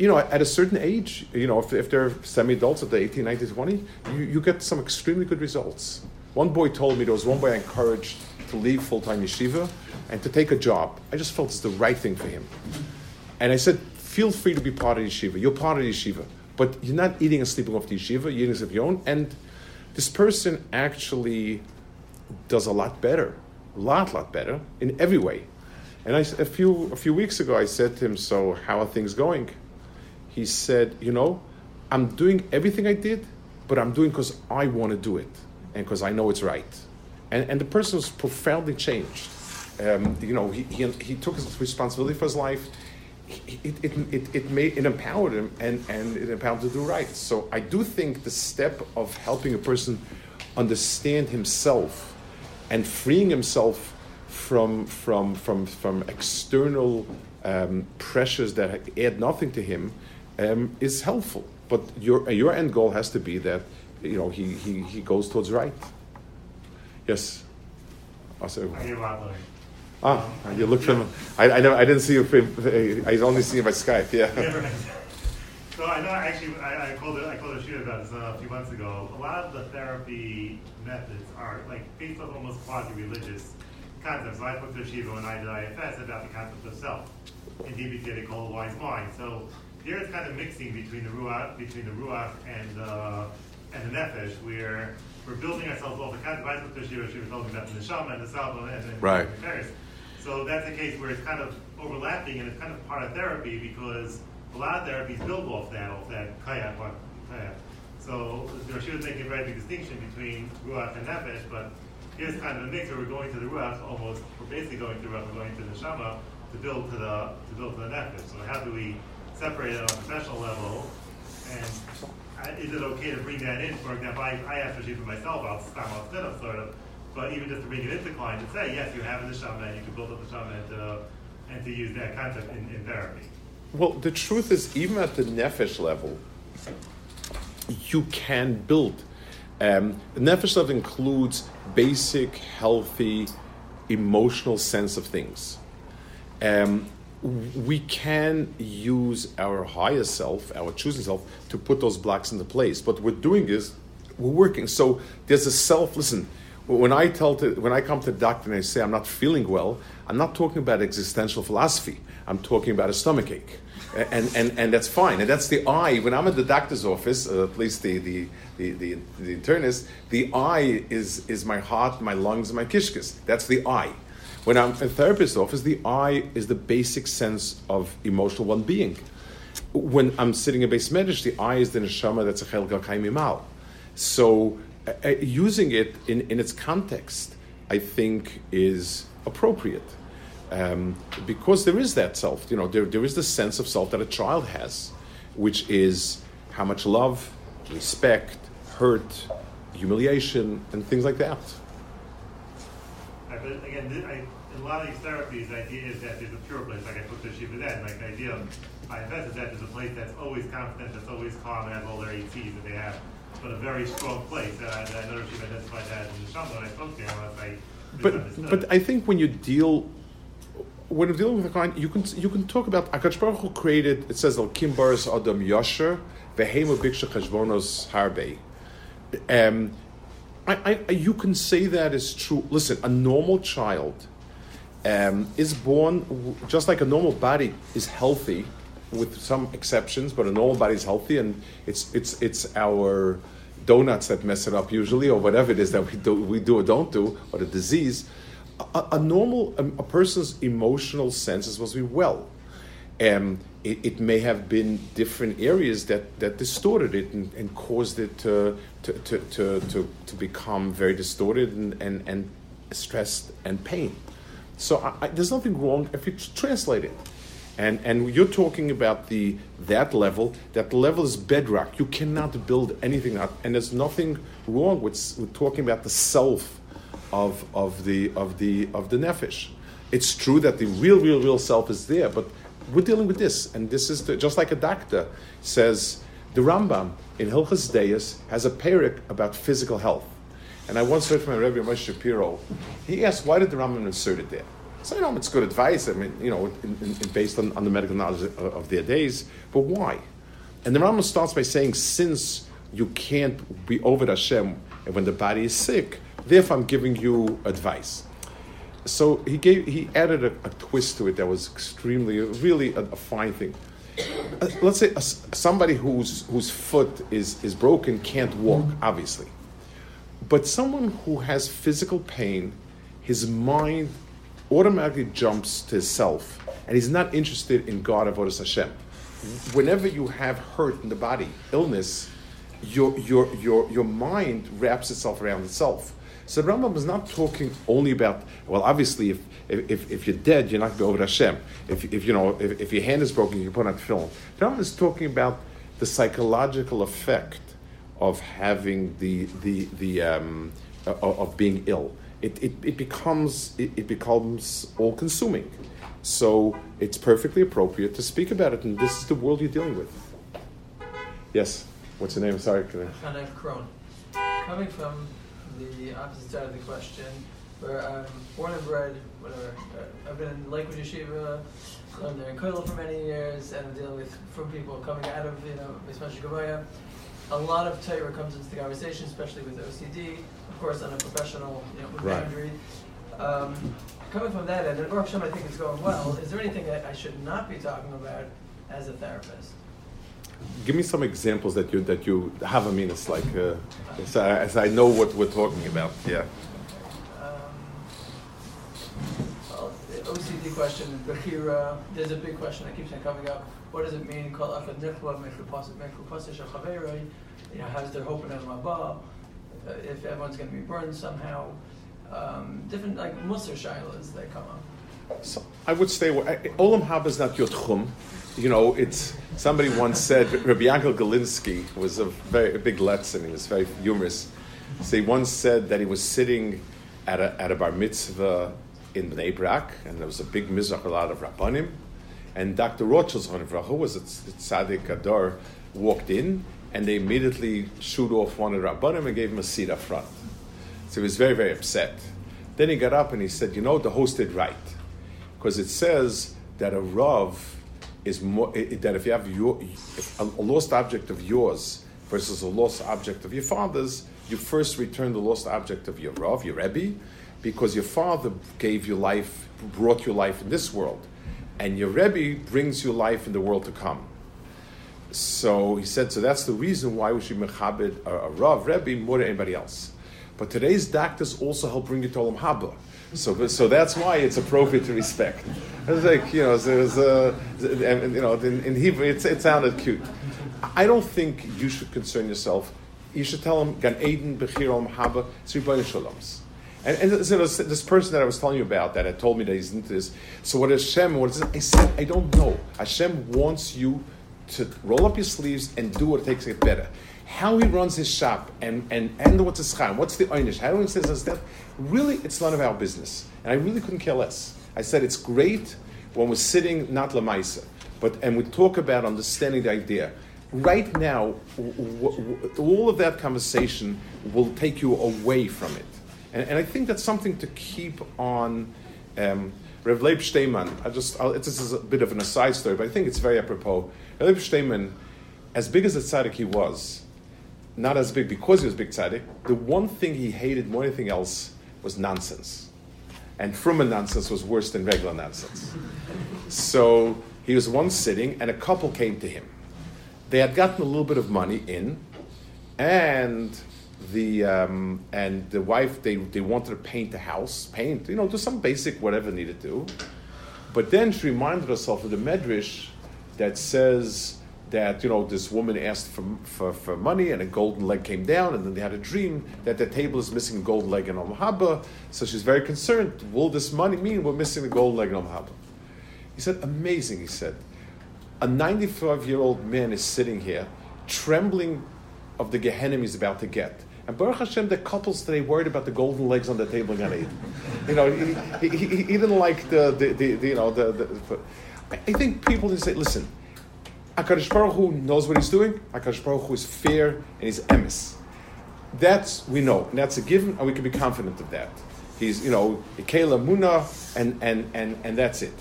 You know, at a certain age, you know, if, if they're semi adults at the 18, 19, 20, you, you get some extremely good results. One boy told me there was one boy I encouraged to leave full time yeshiva and to take a job. I just felt it's the right thing for him. And I said, feel free to be part of yeshiva. You're part of yeshiva. But you're not eating and sleeping off the yeshiva, you're eating of your own. And this person actually does a lot better a lot, lot better in every way. And I, a few a few weeks ago, I said to him, "So how are things going?" He said, "You know, I'm doing everything I did, but I'm doing because I want to do it and because I know it's right." And and the person was profoundly changed. Um, you know, he, he he took his responsibility for his life. It, it, it, it, made, it empowered him and, and it empowered him to do right. So I do think the step of helping a person understand himself and freeing himself from, from, from, from external um, pressures that add nothing to him um, is helpful. But your, your end goal has to be that you know, he, he, he goes towards right. Yes? Also, Ah, you look from. I, I know. I didn't see you. I only see you by Skype. Yeah. So I know actually I, I called it I called a shoot about this uh, a few months ago. A lot of the therapy methods are like based on almost quasi-religious concepts. So I spoke to Shiva when I did IFS about the concept of self. In DBT they call it wise mind. So here it's kind of mixing between the ruach between the ruach and uh, and the nefesh, where we're building ourselves off the concept. of Shiva, she was talking about in the neshama and the self and, and right. the So that's a case where it's kind of overlapping and it's kind of part of therapy because a lot of therapies build off that, off that kaya part. So there should make a very big distinction between ruach and nefesh, but here's kind of a mix where we're going to the ruach almost, we're basically going to ruach, we're going to the shama to build to the to build to the nefesh. So how do we separate it on a professional level? And is it okay to bring that in? For example, I, I have to for myself, I'll stop off sort of, but even just to bring it into client and say, yes, you have the shama and you can build up the shama and, uh, and to use that concept in, in therapy. Well, the truth is, even at the nefesh level, you can build. Um, nefesh level includes basic, healthy, emotional sense of things. Um, we can use our higher self, our choosing self, to put those blocks into place. But what we're doing is we're working. So there's a self. Listen, when I tell to, when I come to the doctor and I say I'm not feeling well, I'm not talking about existential philosophy. I'm talking about a stomach ache. And, and, and that's fine. And that's the I. When I'm at the doctor's office, uh, at least the, the, the, the, the internist, the I is, is my heart, my lungs, my kishkas. That's the I. When I'm in therapist's office, the I is the basic sense of emotional well being. When I'm sitting in base medish, the I is the neshama that's a chelga kaimimal. So uh, uh, using it in, in its context, I think, is appropriate. Um, because there is that self, you know, there, there is the sense of self that a child has, which is how much love, respect, hurt, humiliation, and things like that. But again, I, in a lot of these therapies, the idea is that there's a pure place, like I put the Shiva then, like the idea of IFS is that there's a place that's always confident, that's always calm, and has all their ATs that they have, but a very strong place. And I, I noticed you identified that in the Shamba when I spoke to him, I was like, but, but I think when you deal when you're dealing with a client, you can you can talk about Akash Baruch Hu created. It says Kim Baris Adam Yasher Vehema Biksha Cheshbonos Harbe. Um, I, I, you can say that is true. Listen, a normal child um, is born just like a normal body is healthy, with some exceptions, but a normal body is healthy, and it's it's it's our donuts that mess it up usually, or whatever it is that we do we do or don't do, or the disease. A, a normal a, a person's emotional senses to be well. Um, it, it may have been different areas that, that distorted it and, and caused it to, to, to, to, to, become very distorted and, and, and stressed and pain. So I, I, there's nothing wrong if you translate it. And, and you're talking about the that level. That level is bedrock. You cannot build anything up. And there's nothing wrong with, with talking about the self of, of the of the of the nefesh. It's true that the real, real, real self is there, but we're dealing with this, and this is the, just like a doctor says. The Rambam in Hilchas Deis has a parak about physical health, and I once heard from my Rebbe Moshe Shapiro. He asked, "Why did the Rambam insert it there?" So you know, it's good advice. I mean, you know, in, in, based on, on, the medical knowledge of, of, their days. But why? And the Rambam starts by saying, since you can't be over Hashem and when the body is sick, therefore I'm giving you advice so he gave he added a, a, twist to it that was extremely really a, a fine thing. Uh, let's say somebody whose whose foot is is broken can't walk, obviously, but someone who has physical pain, his mind automatically jumps to self, and he's not interested in God of avodas Hashem. Whenever you have hurt in the body, illness, your your your your mind wraps itself around itself so the Rambam is not talking only about, well, obviously, if, if, if you're dead, you're not going to go over Hashem. If, if, you know, if, if your hand is broken, you put on film. The Rambam is talking about the psychological effect of having the, the, the um, of, being ill. It, it, it becomes, it, it becomes all consuming. So it's perfectly appropriate to speak about it, and this is the world you're dealing with. Yes. What's your name? Sorry. Hanav Kron. Coming from the opposite side of the question, where I'm born and bred, whatever. Uh, I've been in Lakewood Yeshiva, learned there in Kollel for many years, and I'm dealing with from people coming out of, you know, especially Gabaya. A lot of Torah comes into the conversation, especially with OCD, of course, on a professional, you know, with right. boundary. Um, coming from that end, and Baruch Hashem, I think it's going well. Is there anything that I should not be talking about as a therapist? Give me some examples that you that you have. I mean, it's like uh, as, I, as, I, know what we're talking about. Yeah. Um, well, the OCD question. There's a big question that keeps on coming up. What does it mean? Call afad nichwa You know, how's their hope in Mabah? Uh, if everyone's going to be burned somehow. Um, different like Musar shilas they come up. So I would say Olam Haba is not your tchum you know, it's somebody once said Rabbi Yankel Galinsky was a very a big Letzin. He was very humorous. So he once said that he was sitting at a, at a bar mitzvah in Bnei Brak, and there was a big mizrach, a lot of rabbanim, and Dr. Rothschild's who was a tzaddik Adar, walked in, and they immediately shoot off one of the rabbanim and gave him a seat up front. So he was very, very upset. Then he got up and he said, you know, the host did right. Because it says that a Rav is more that if you have your, a, a lost object of yours versus a lost object of your father's, you first return the lost object of your Rav, your Rebbe, because your father gave you life, brought you life in this world, and your Rebbe brings you life in the world to come. So he said, so that's the reason why we should mechabed a, a Rav, Rebbe, more than anybody else. But today's doctors also help bring you to Olam Haba. So, so that's why it's appropriate to respect. It's like you know, there's uh, a, you know, in, in Hebrew, it sounded cute. I don't think you should concern yourself. You should tell him Gan Eden Bechir Om Haba Tzribayin Shalom's. And, and so this person that I was telling you about that had told me that he's into this. So what Hashem, what is it? I said, I don't know. Hashem wants you to roll up your sleeves and do what it takes to get better how he runs his shop and, and, and what's his scham, what's the einish, how do he says his death, really it's none of our business. And I really couldn't care less. I said it's great when we're sitting not lamaisa, but and we talk about understanding the idea. Right now, w- w- all of that conversation will take you away from it, and, and I think that's something to keep on. Um, Rev Leib Steinman, I just I'll, this is a bit of an aside story, but I think it's very apropos. Rev Leib Steinman, as big as a tzaddik he was, not as big because he was big tzaddik. The one thing he hated more than anything else was nonsense. and Fruman nonsense was worse than regular nonsense. So he was once sitting, and a couple came to him. They had gotten a little bit of money in, and the um, and the wife they, they wanted to paint the house, paint you know do some basic whatever needed to. But then she reminded herself of the medrash that says that you know this woman asked for, for, for money and a golden leg came down and then they had a dream that the table is missing a golden leg in Om Haba. So she's very concerned. Will this money mean we're missing the golden leg in Om Haba? He said, amazing, he said. A 95 year old man is sitting here trembling of the Gehenna he's about to get. And Baruch Hashem, the couples today worried about the golden legs on the table in Gan. You know, he, he, he, he didn't like the, the, the, the you know, the, the, I think people just say, listen, HaKadosh Baruch Hu knows what he's doing. HaKadosh Baruch Hu is fair and he's emes. That's, we know. And that's a given, and we can be confident of that. He's, you know, Kela Muna, and, and, and, and that's it.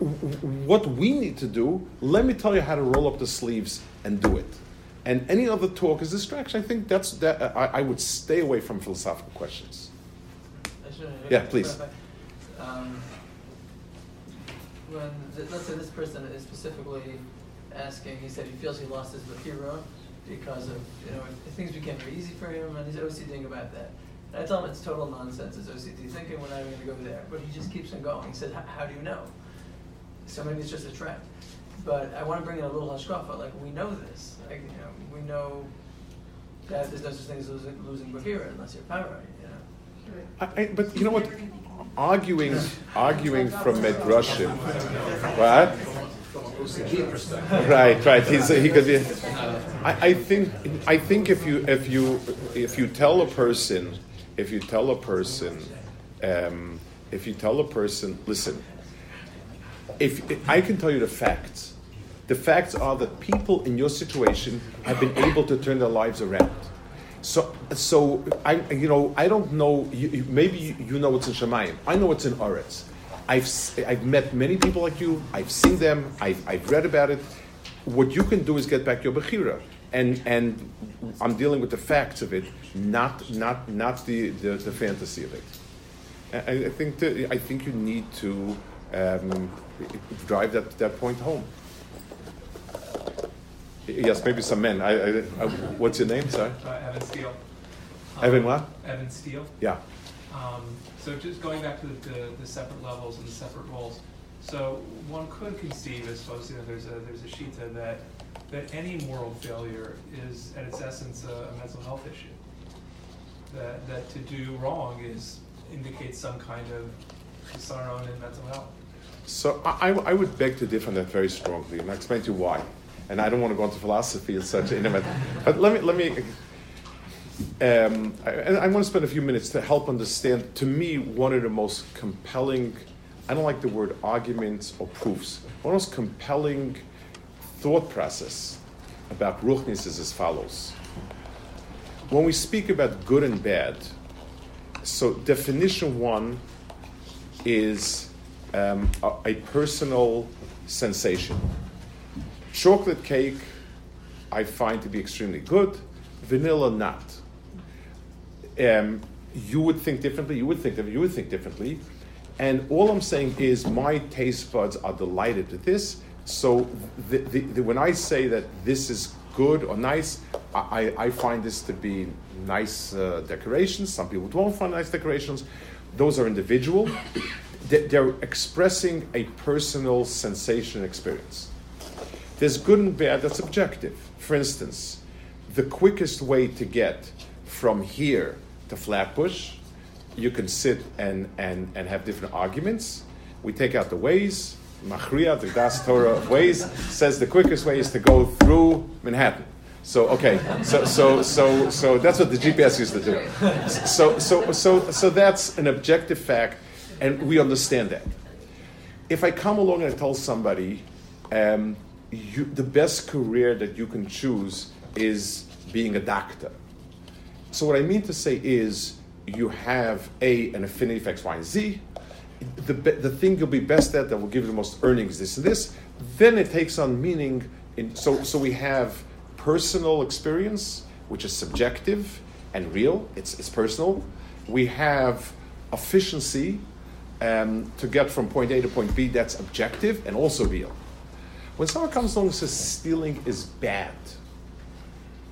What we need to do, let me tell you how to roll up the sleeves and do it. And any other talk is distraction. I think that's that. I, I would stay away from philosophical questions. Yeah, please. Um, when let's say this person is specifically asking, he said he feels he lost his bechira because of you know things became very easy for him, and he's OCDing about that. And I tell him it's total nonsense. It's OCD thinking. We're not even to go there. But he just keeps on going. He said, "How do you know?" So maybe it's just a trend. But I want to bring in a little hashkafa. Like we know this. Like you know, we know that there's no such thing as losing, losing unless you're paranoid. You know. I, I, but you know what? Arguing, arguing from Medrashim, what? Right, right. He's, he could be. I, I think. I think if you if you if you tell a person, if you tell a person, um, if you tell a person, listen. If, if I can tell you the facts, the facts are that people in your situation have been able to turn their lives around. So, so I, you know, I don't know. You, maybe you know what's in Shemayim. I know what's in Oretz. I've, I've met many people like you. I've seen them. I've, I've read about it. What you can do is get back your bechira, and and I'm dealing with the facts of it, not not not the the, the fantasy of it. I, I think that, I think you need to um, drive that that point home. Yes, maybe some men. I, I, I, what's your name, sir? Uh, Evan Steele. Evan what? Evan Steele. Yeah. Um, so just going back to the, the, the, separate levels and the separate roles. So one could conceive, as suppose, you know, there's a there's a shita that that any moral failure is at its essence a, a mental health issue. That that to do wrong is indicates some kind of sorrow in mental health. So I, I would beg to differ on that very strongly, and I'll explain to you why. And I don't want to go into philosophy in such but let me let me. Um, I, I want to spend a few minutes to help understand. To me, one of the most compelling. I don't like the word arguments or proofs. One of the most compelling thought process about Ruchnis is as follows. When we speak about good and bad, so definition one is um, a, a personal sensation. Chocolate cake, I find to be extremely good. Vanilla, not. Um, you would think differently. You would think differently. You would think differently. And all I'm saying is my taste buds are delighted with this. So the, the, the, when I say that this is good or nice, I, I find this to be nice uh, decorations. Some people don't find nice decorations. Those are individual. They're expressing a personal sensation experience. There's good and bad that's objective. For instance, the quickest way to get from here to Flatbush, you can sit and, and, and have different arguments. We take out the Waze. Machria, the Das Torah of Waze, says the quickest way is to go through Manhattan. So okay, so so so so that's what the GPS used to do. So so so so that's an objective fact, and we understand that. If I come along and I tell somebody, um, you, the best career that you can choose is being a doctor. So what I mean to say is you have a an affinity for X, Y, and Z. The, the thing you'll be best at that will give you the most earnings, this and this. Then it takes on meaning. In, so so we have personal experience, which is subjective and real. It's it's personal. We have efficiency, um, to get from point A to point B, that's objective and also real. When someone comes along and says stealing is bad,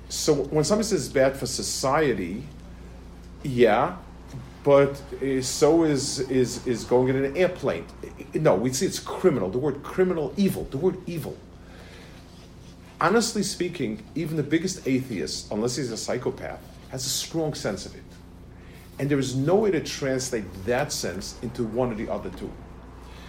so when somebody says it's bad for society, yeah, but uh, so is, is, is going in an airplane. No, we see it's criminal. The word criminal, evil, the word evil. Honestly speaking, even the biggest atheist, unless he's a psychopath, has a strong sense of it. And there is no way to translate that sense into one or the other two.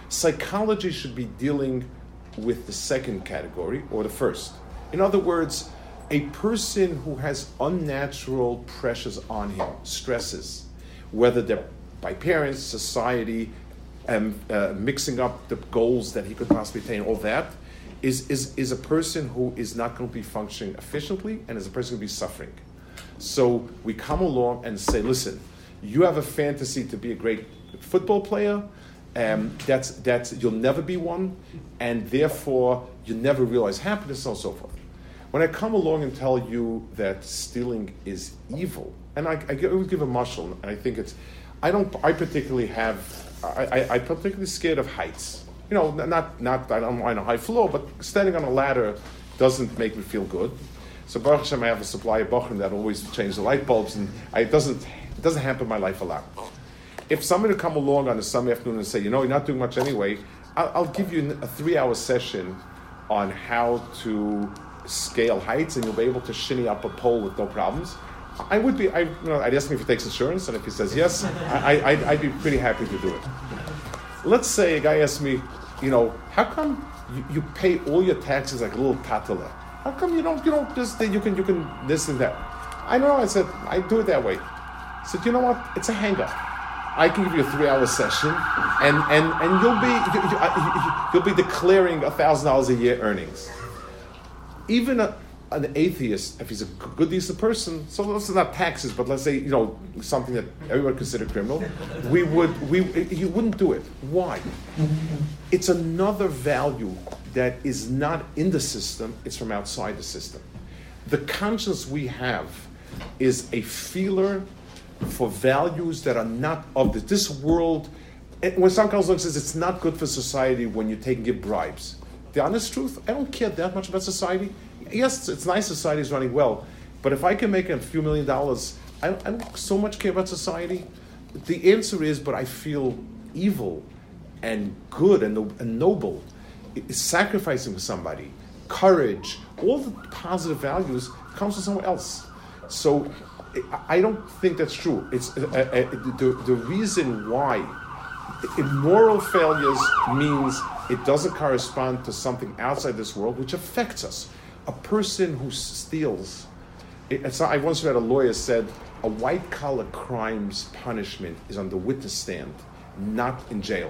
Psychology should be dealing with the second category or the first. In other words, a person who has unnatural pressures on him, stresses, whether they're by parents, society, and uh, mixing up the goals that he could possibly attain, all that, is, is, is a person who is not going to be functioning efficiently and is a person going to be suffering. So we come along and say, listen, you have a fantasy to be a great football player. Um, that's, that's, you'll never be one, and therefore you never realize happiness, and so forth. When I come along and tell you that stealing is evil, and I, I, I would give a mushroom, and I think it's, I don't, I particularly have, I, I, I'm particularly scared of heights. You know, not, not, I don't on a high floor, but standing on a ladder doesn't make me feel good. So Baruch Hashem, I have a supply of Bachrim that always change the light bulbs, and I, it doesn't, it doesn't hamper my life a lot. If somebody come along on a Sunday afternoon and say, you know, you're not doing much anyway, I'll, I'll give you a three-hour session on how to scale heights, and you'll be able to shinny up a pole with no problems. I would be, I, you know, I'd ask him if he takes insurance, and if he says yes, I, I, I'd be pretty happy to do it. Let's say a guy asks me, you know, how come you, you pay all your taxes like a little tatala? How come you don't, you don't this, you can, you can this and that? I know, I said, I do it that way. I said, you know what? It's a hang up. I can give you a three-hour session, and, and, and you'll be you, you, you'll be declaring thousand dollars a year earnings. Even a, an atheist, if he's a good, decent person, so let's not taxes, but let's say you know something that everyone consider criminal, we would we you wouldn't do it. Why? It's another value that is not in the system; it's from outside the system. The conscience we have is a feeler for values that are not of this, this world. Eh, when some counselor says it's not good for society when you take and give bribes, the honest truth, I don't care that much about society. Yes, it's nice society is running well, but if I can make a few million dollars, I don't, I don't so much care about society. The answer is, but I feel evil and good and, and noble. It's sacrificing for somebody, courage, all the positive values comes from somewhere else. So I don't think that's true. It's uh, uh, the, the reason why moral failures means it doesn't correspond to something outside this world which affects us. A person who steals, it's, I once read a lawyer said, a white collar crime's punishment is on the witness stand, not in jail.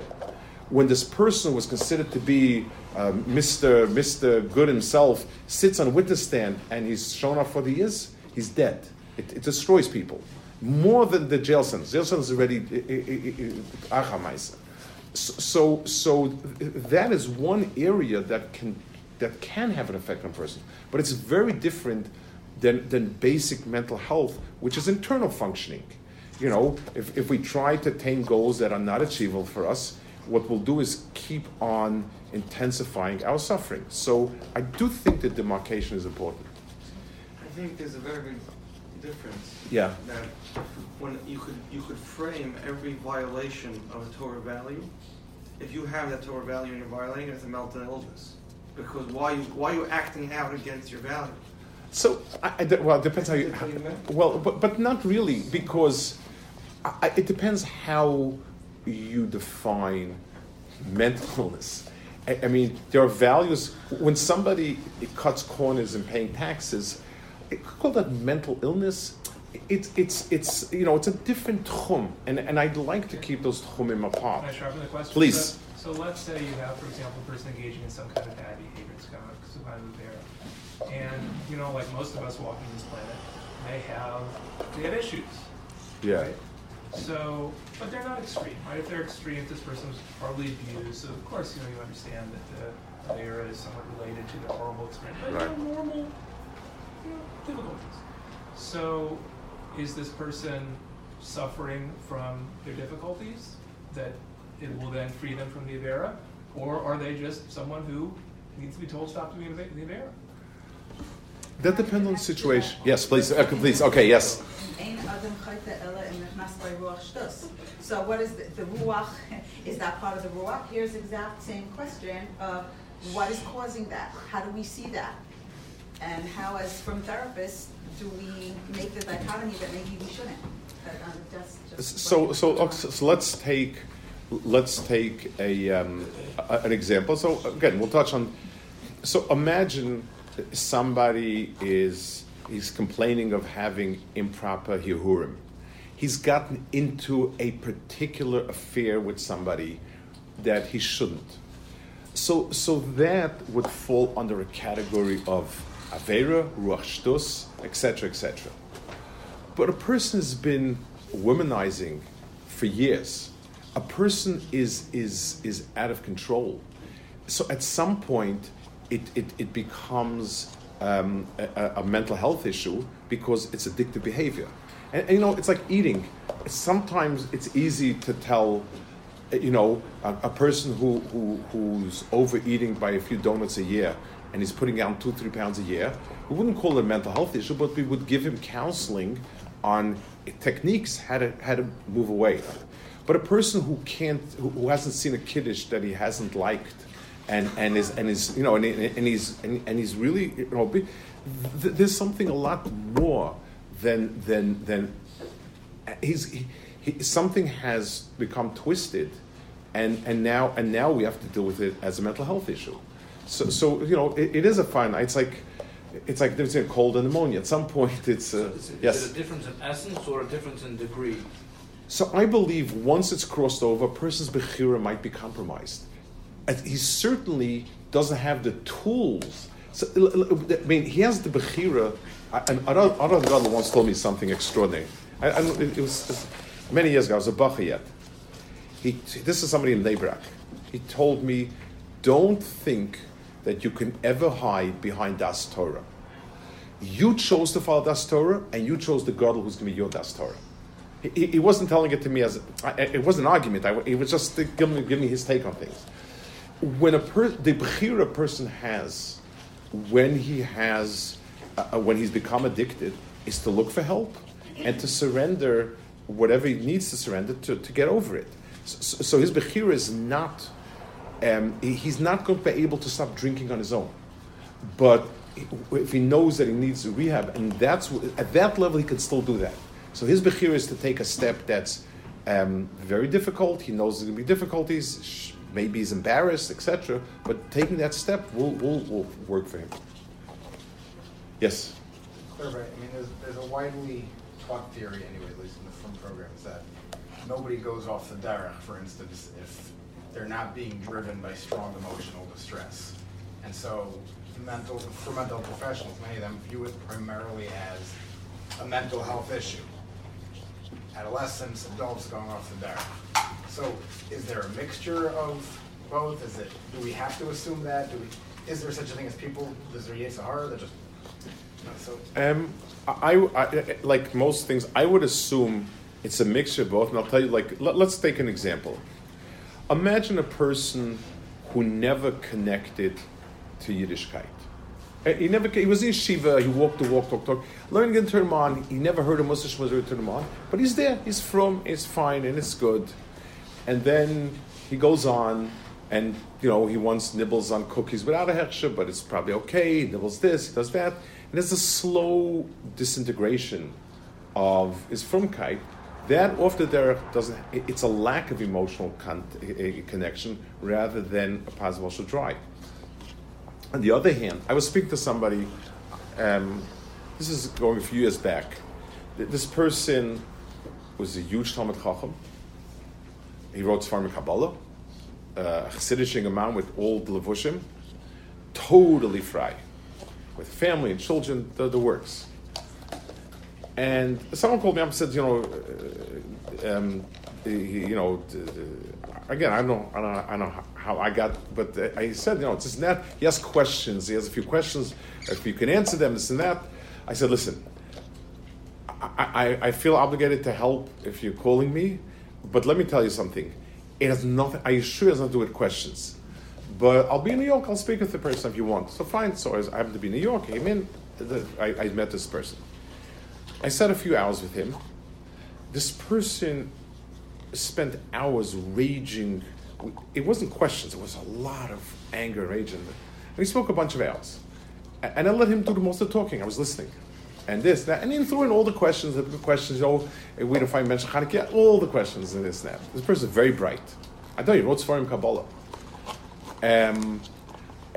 When this person was considered to be uh, Mr. Mr. Good himself, sits on a witness stand and he's shown up for the years, he's dead. It, it, destroys people more than the jail sentence. Jail sentence is already achamaisa. So, so that is one area that can that can have an effect on a person, but it's very different than than basic mental health, which is internal functioning. You know, if, if we try to attain goals that are not achievable for us, what we'll do is keep on intensifying our suffering. So I do think that demarcation is important. I think there's a very big difference. Yeah. That when you could you could frame every violation of a Torah value, if you have that Torah value and you're violating it, it's a mental illness. Because why you why are you acting out against your value? So, I, I, well, it depends how you. How, well, but but not really because I, it depends how you define mental illness. I, mean, there are values when somebody cuts corners in paying taxes it could call that mental illness. It's it's it's you know it's a different tchum, and and I'd like to keep those tchumim apart. Can I sharpen the question? Please. So, so, let's say you have, for example, a person engaging in some kind of bad behavior, it's kind of, there, and you know, like most of us walking this planet, they have they have issues. Yeah. Right? So, but they're not extreme, right? If they're extreme, if this person was horribly abused, so of course, you know, you understand that the failure is somewhat related to the horrible experience. But right. you know, normal difficulties. So, is this person suffering from their difficulties that it will then free them from the Avera? Or are they just someone who needs to be told stop doing the the Avera? That depends on the situation. Yes, please. Uh, please. Okay. Yes. Ein Adam chayte ella in nechnas by ruach shtus. So what is the, the ruach? Is that part of the ruach? Here's the exact same question of what is causing that? How do we see that? And how, as from therapists, do we make the dichotomy that maybe we shouldn't? Um, that's just So, so, so so let's take let's take a, um, a an example. So again, we'll touch on. So imagine somebody is he's complaining of having improper hirhurim. He's gotten into a particular affair with somebody that he shouldn't. So, so that would fall under a category of avera, ruach shtus, etc., etc. But a person has been womanizing for years. A person is is is out of control. So at some point, it it, it becomes um, a, a mental health issue because it's addictive behavior. And, and, you know, it's like eating. Sometimes it's easy to tell, you know, a, a person who, who who's overeating by a few donuts a year and he's putting down two, three pounds a year. We wouldn't call it a mental health issue, but we would give him counseling on techniques how to how to move away. But a person who can't, who, hasn't seen a kiddush that he hasn't liked, and and is and is you know and, and he's and, and he's really you know be- th- there's something a lot more than than than he's he, he, something has become twisted, and and now and now we have to deal with it as a mental health issue. So so you know it, it is a fine. It's like. It's like there's a cold and pneumonia. At some point, it's uh, Is it, yes. is it a difference in essence or a difference in degree? So I believe once it's crossed over, a person's bechira might be compromised. And he certainly doesn't have the tools. So, I mean, he has the bechira. And Arad Gadol once told me something extraordinary. I, I, it was, many years ago. I was a bacha yet. He, this is somebody in Lebrak. He told me, "Don't think that you can ever hide behind Das Torah. You chose to follow Das Torah, and you chose the God who's going to be your Das Torah." He, he wasn't telling it to me as it wasn't an argument. I, he was just giving me, giving me his take on things. When a per, the bechira person has, when he has, uh, when he's become addicted, is to look for help and to surrender whatever he needs to surrender to, to get over it. So, so his bechira is not. Um, he- he's not going to be able to stop drinking on his own, but if he knows that he needs rehab, and that's at that level he can still do that. So his bechira is to take a step that's um, very difficult. He knows there's going to be difficulties. Maybe he's embarrassed, etc. But taking that step will, will, will work for him. Yes. I mean, there's, there's a widely taught theory anyway, at least in the film programs, that nobody goes off the derech, for instance, if they're not being driven by strong emotional distress. And so mental, for mental professionals, many of them view it primarily as a mental health issue. Adolescents, adults going off the derech. So is there a mixture of both? Is it, do we have to assume that? Do we, is there such a thing as people, is there yetzer hara that just, so Um, I, I- I- like most things, I would assume it's a mixture of both. And I'll tell you, like, let, us take an example. Imagine a person who never connected to Yiddishkeit. Uh, He never. He was in yeshiva. He walked the walk, talk, talk. Learning in on. He never heard a Shmuzar turn him. But he's there. He's from. It's fine and it's good. And then he goes on, and you know he once nibbles on cookies without a hechsher, but it's probably okay. He nibbles this, he does that, and there's a slow disintegration of his frumkeit. That off the derech doesn't. It's a lack of emotional con- eh, connection rather than a positive drive. On the other hand, I was speaking to somebody. Um, this is going a few years back. This person was a huge Talmid Chacham. He wrote Sfarim Kabbalah, uh, Chassidish man with the levushim, totally fry, with family and children, the, the works. And someone called me up and said, you know, uh, um, you know, again, I don't, know, I don't, I know how I got, but I said, you know, it's just that he has questions. He has a few questions. If you can answer them, this and that. I said, listen, I, I, I feel obligated to help if you're calling me, but let me tell you something. It has nothing. I it has nothing to do with questions. But I'll be in New York. I'll speak with the person if you want. So fine. So I happened to be in New York. Came in. I, I met this person. I sat a few hours with him. This person spent hours raging. It wasn't questions. It was a lot of anger and rage. And we spoke a bunch of hours. And I let him do the most of the talking. I was listening. And this, that, and he threw in all the questions, the questions, oh, we don't find mention Chanukah, all the questions and this and that. This person is very bright. I know he wrote Sfarim Kabbalah. Um,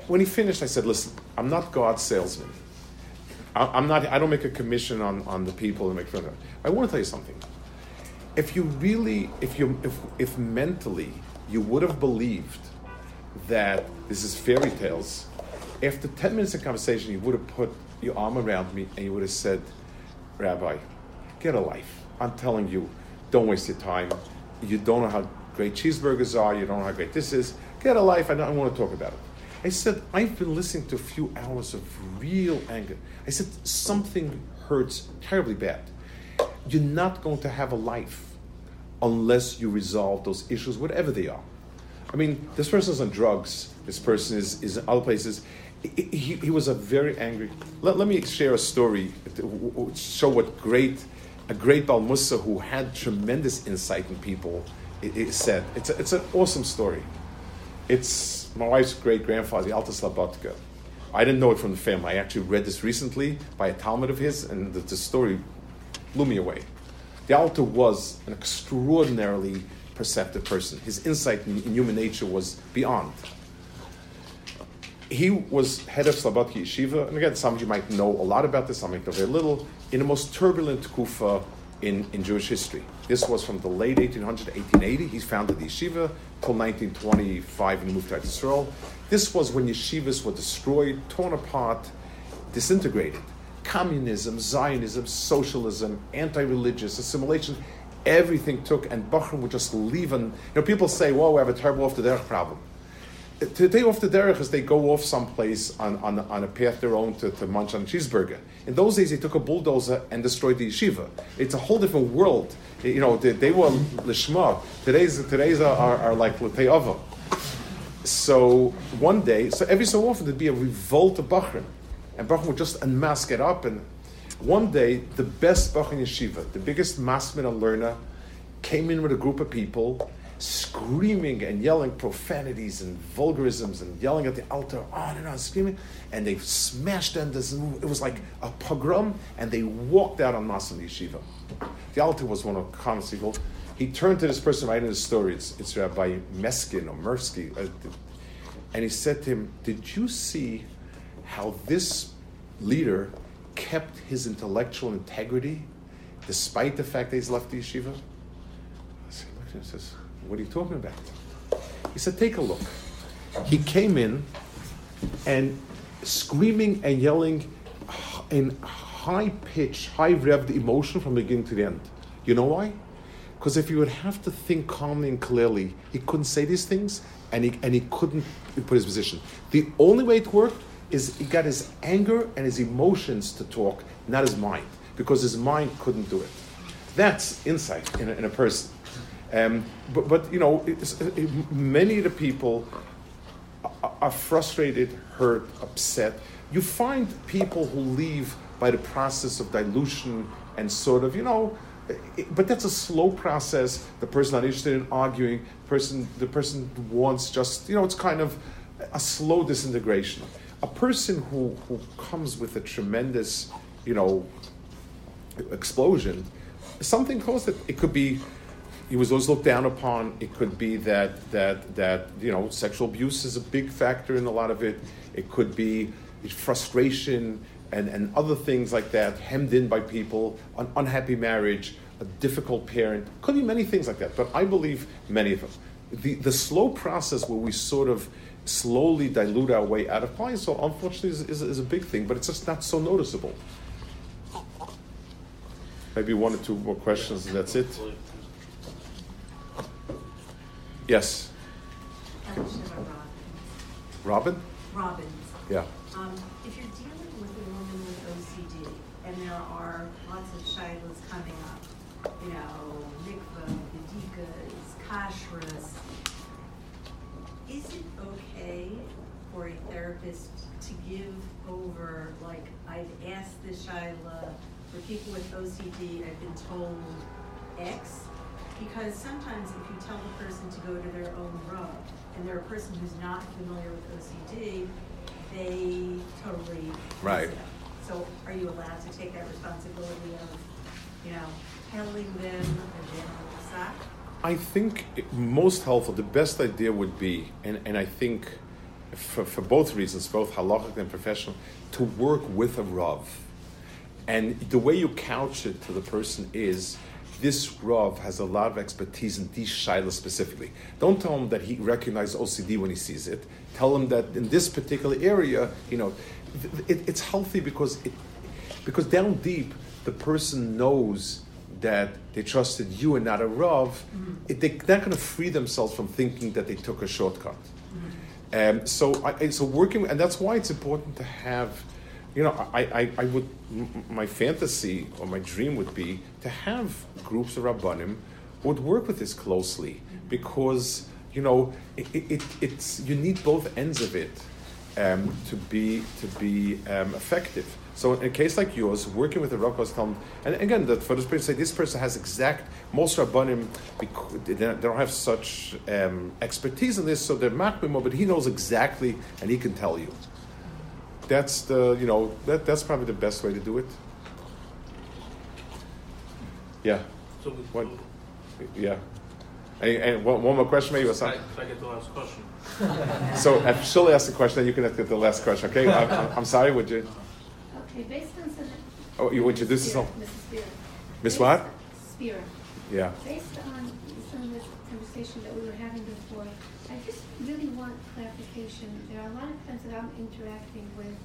when he finished, I said, listen, I'm not God's salesman. I, am not, I don't make a commission on, on the people who make fun of. I want to tell you something. If you really, if you, if, if mentally you would have believed that this is fairy tales, after 10 minutes of conversation, you would have put your arm around me and you would have said, Rabbi, get a life. I'm telling you, don't waste your time. You don't know how great cheeseburgers are. You don't know how great this is. Get a life. I don't want to talk about it. I said, I've been listening to a few hours of real anger. I said, something hurts terribly bad. You're not going to have a life unless you resolve those issues, whatever they are. I mean, this person's on drugs. This person is, is in other places he, he was a very angry. Let, let me share a story to show what great, a great Baal Musar who had tremendous insight in people it, it said. It's, a, it's an awesome story. It's my wife's great grandfather, the Alta Slabodka. I didn't know it from the family. I actually read this recently by a talmid of his, and the, the story blew me away. The Alta was an extraordinarily perceptive person. His insight in, in human nature was beyond he was head of Slobodki Yeshiva, and again, some of you might know a lot about this, some might know very little, in the most turbulent kufa in, in Jewish history. This was from the late 1800 to 1880. He founded the yeshiva till 1925 and moved to Israel. This was when yeshivas were destroyed, torn apart, disintegrated. Communism, Zionism, socialism, anti-religious, assimilation, everything took, and Bachrim would just leave. And you know, people say, "Well, we have a terrible off the problem." Today, off the derech is they go off someplace on, on, on a path their own to, to munch on a cheeseburger. In those days, they took a bulldozer and destroyed the yeshiva. It's a whole different world. You know, they, they were lishma. Today's today's are, are, like l'te'ava. So one day, so every so often there'd be a revolt of Bachrim, and Bachrim would just unmask it up. And one day, the best Bachrim yeshiva, the biggest masmid and learner, came in with a group of people screaming and yelling profanities and vulgarisms and yelling at the Alter, on and on, screaming. And they smashed in this. It was like a pogrom, and they walked out on Masan Yeshiva. The Alter was one of comments people. He turned to this person writing the story. It's, it's Rabbi Meskin or Mersky. Uh, and he said to him, Did you see how this leader kept his intellectual integrity despite the fact that he's left the yeshiva? What are you talking about? He said, Take a look. He came in and screaming and yelling in high pitch, high revved emotion from the beginning to the end. You know why? Because if he would have to think calmly and clearly, he couldn't say these things and he, and he couldn't put his position. The only way it worked is he got his anger and his emotions to talk, not his mind, because his mind couldn't do it. That's insight in a, in a person. Um, but, but, you know, it, many of the people are frustrated, hurt, upset. You find people who leave by the process of dilution and sort of, you know, but that's a slow process. The person not interested in arguing. Person, the person wants just, you know, it's kind of a slow disintegration. A person who, who comes with a tremendous, you know, explosion, something close that it could be he was always looked down upon. It could be that that that you know sexual abuse is a big factor in a lot of it. It could be frustration and, and other things like that, hemmed in by people, an unhappy marriage, a difficult parent. Could be many things like that, but I believe many of them. The the slow process where we sort of slowly dilute our way out of clients, so unfortunately, is, is, is a big thing, but it's just not so noticeable. Maybe one or two more questions, and that's it. Yes. Robin? Robin. Yeah. Um, if you're dealing with a woman with OCD and there are lots of shilas coming up, you know, mikvah, bedikas, kashrus. Is it okay for a therapist to give over, like, I've asked the Shaila, for people with OCD, I've been told X? Because sometimes if you tell the person to go to their own road, and they're a person who's not familiar with OCD, they totally Right. So are you allowed to take that responsibility of, you know, telling them or jam the sack? I think most helpful, the best idea would be, and, and I think for, for both reasons, both halachic and professional, to work with a Rav. And the way you couch it to the person is this Rav has a lot of expertise in these Shaila specifically. Don't tell him that he recognizes OCD when he sees it. Tell him that in this particular area, you know, it, it's healthy because it, because down deep, the person knows that they trusted you and not a Rav. It, they're not going to free themselves from thinking that they took a shortcut. Um, so, I, I- so working, and that's why it's important to have, you know, I, I, I would, my fantasy or my dream would be to have groups of rabbanim would work with this closely because, you know, it, it, it- it's you need both ends of it um, to be to be um, effective. So in a case like yours, working with a Rav Talmud, and again, that for this person, say this person has exact most rabbanim, bec- they don't have such um, expertise in this, so they're makbim, but he knows exactly, and he can tell you. That's the you know that that's probably the best way to do it. Yeah. So What? Yeah. And, and one, one more question, maybe or Can I, something. can I get the last question? So if she'll ask the question, then you can get the last question. Okay. I'm, I'm- I'm sorry. Would you? Okay, based on some. Oh, you introduce yourself? Mrs. Spear. Miss what? Spear. Yeah. Based on some of the conversation that we were having before, I just really want clarification. There are a lot of times that I'm interacting with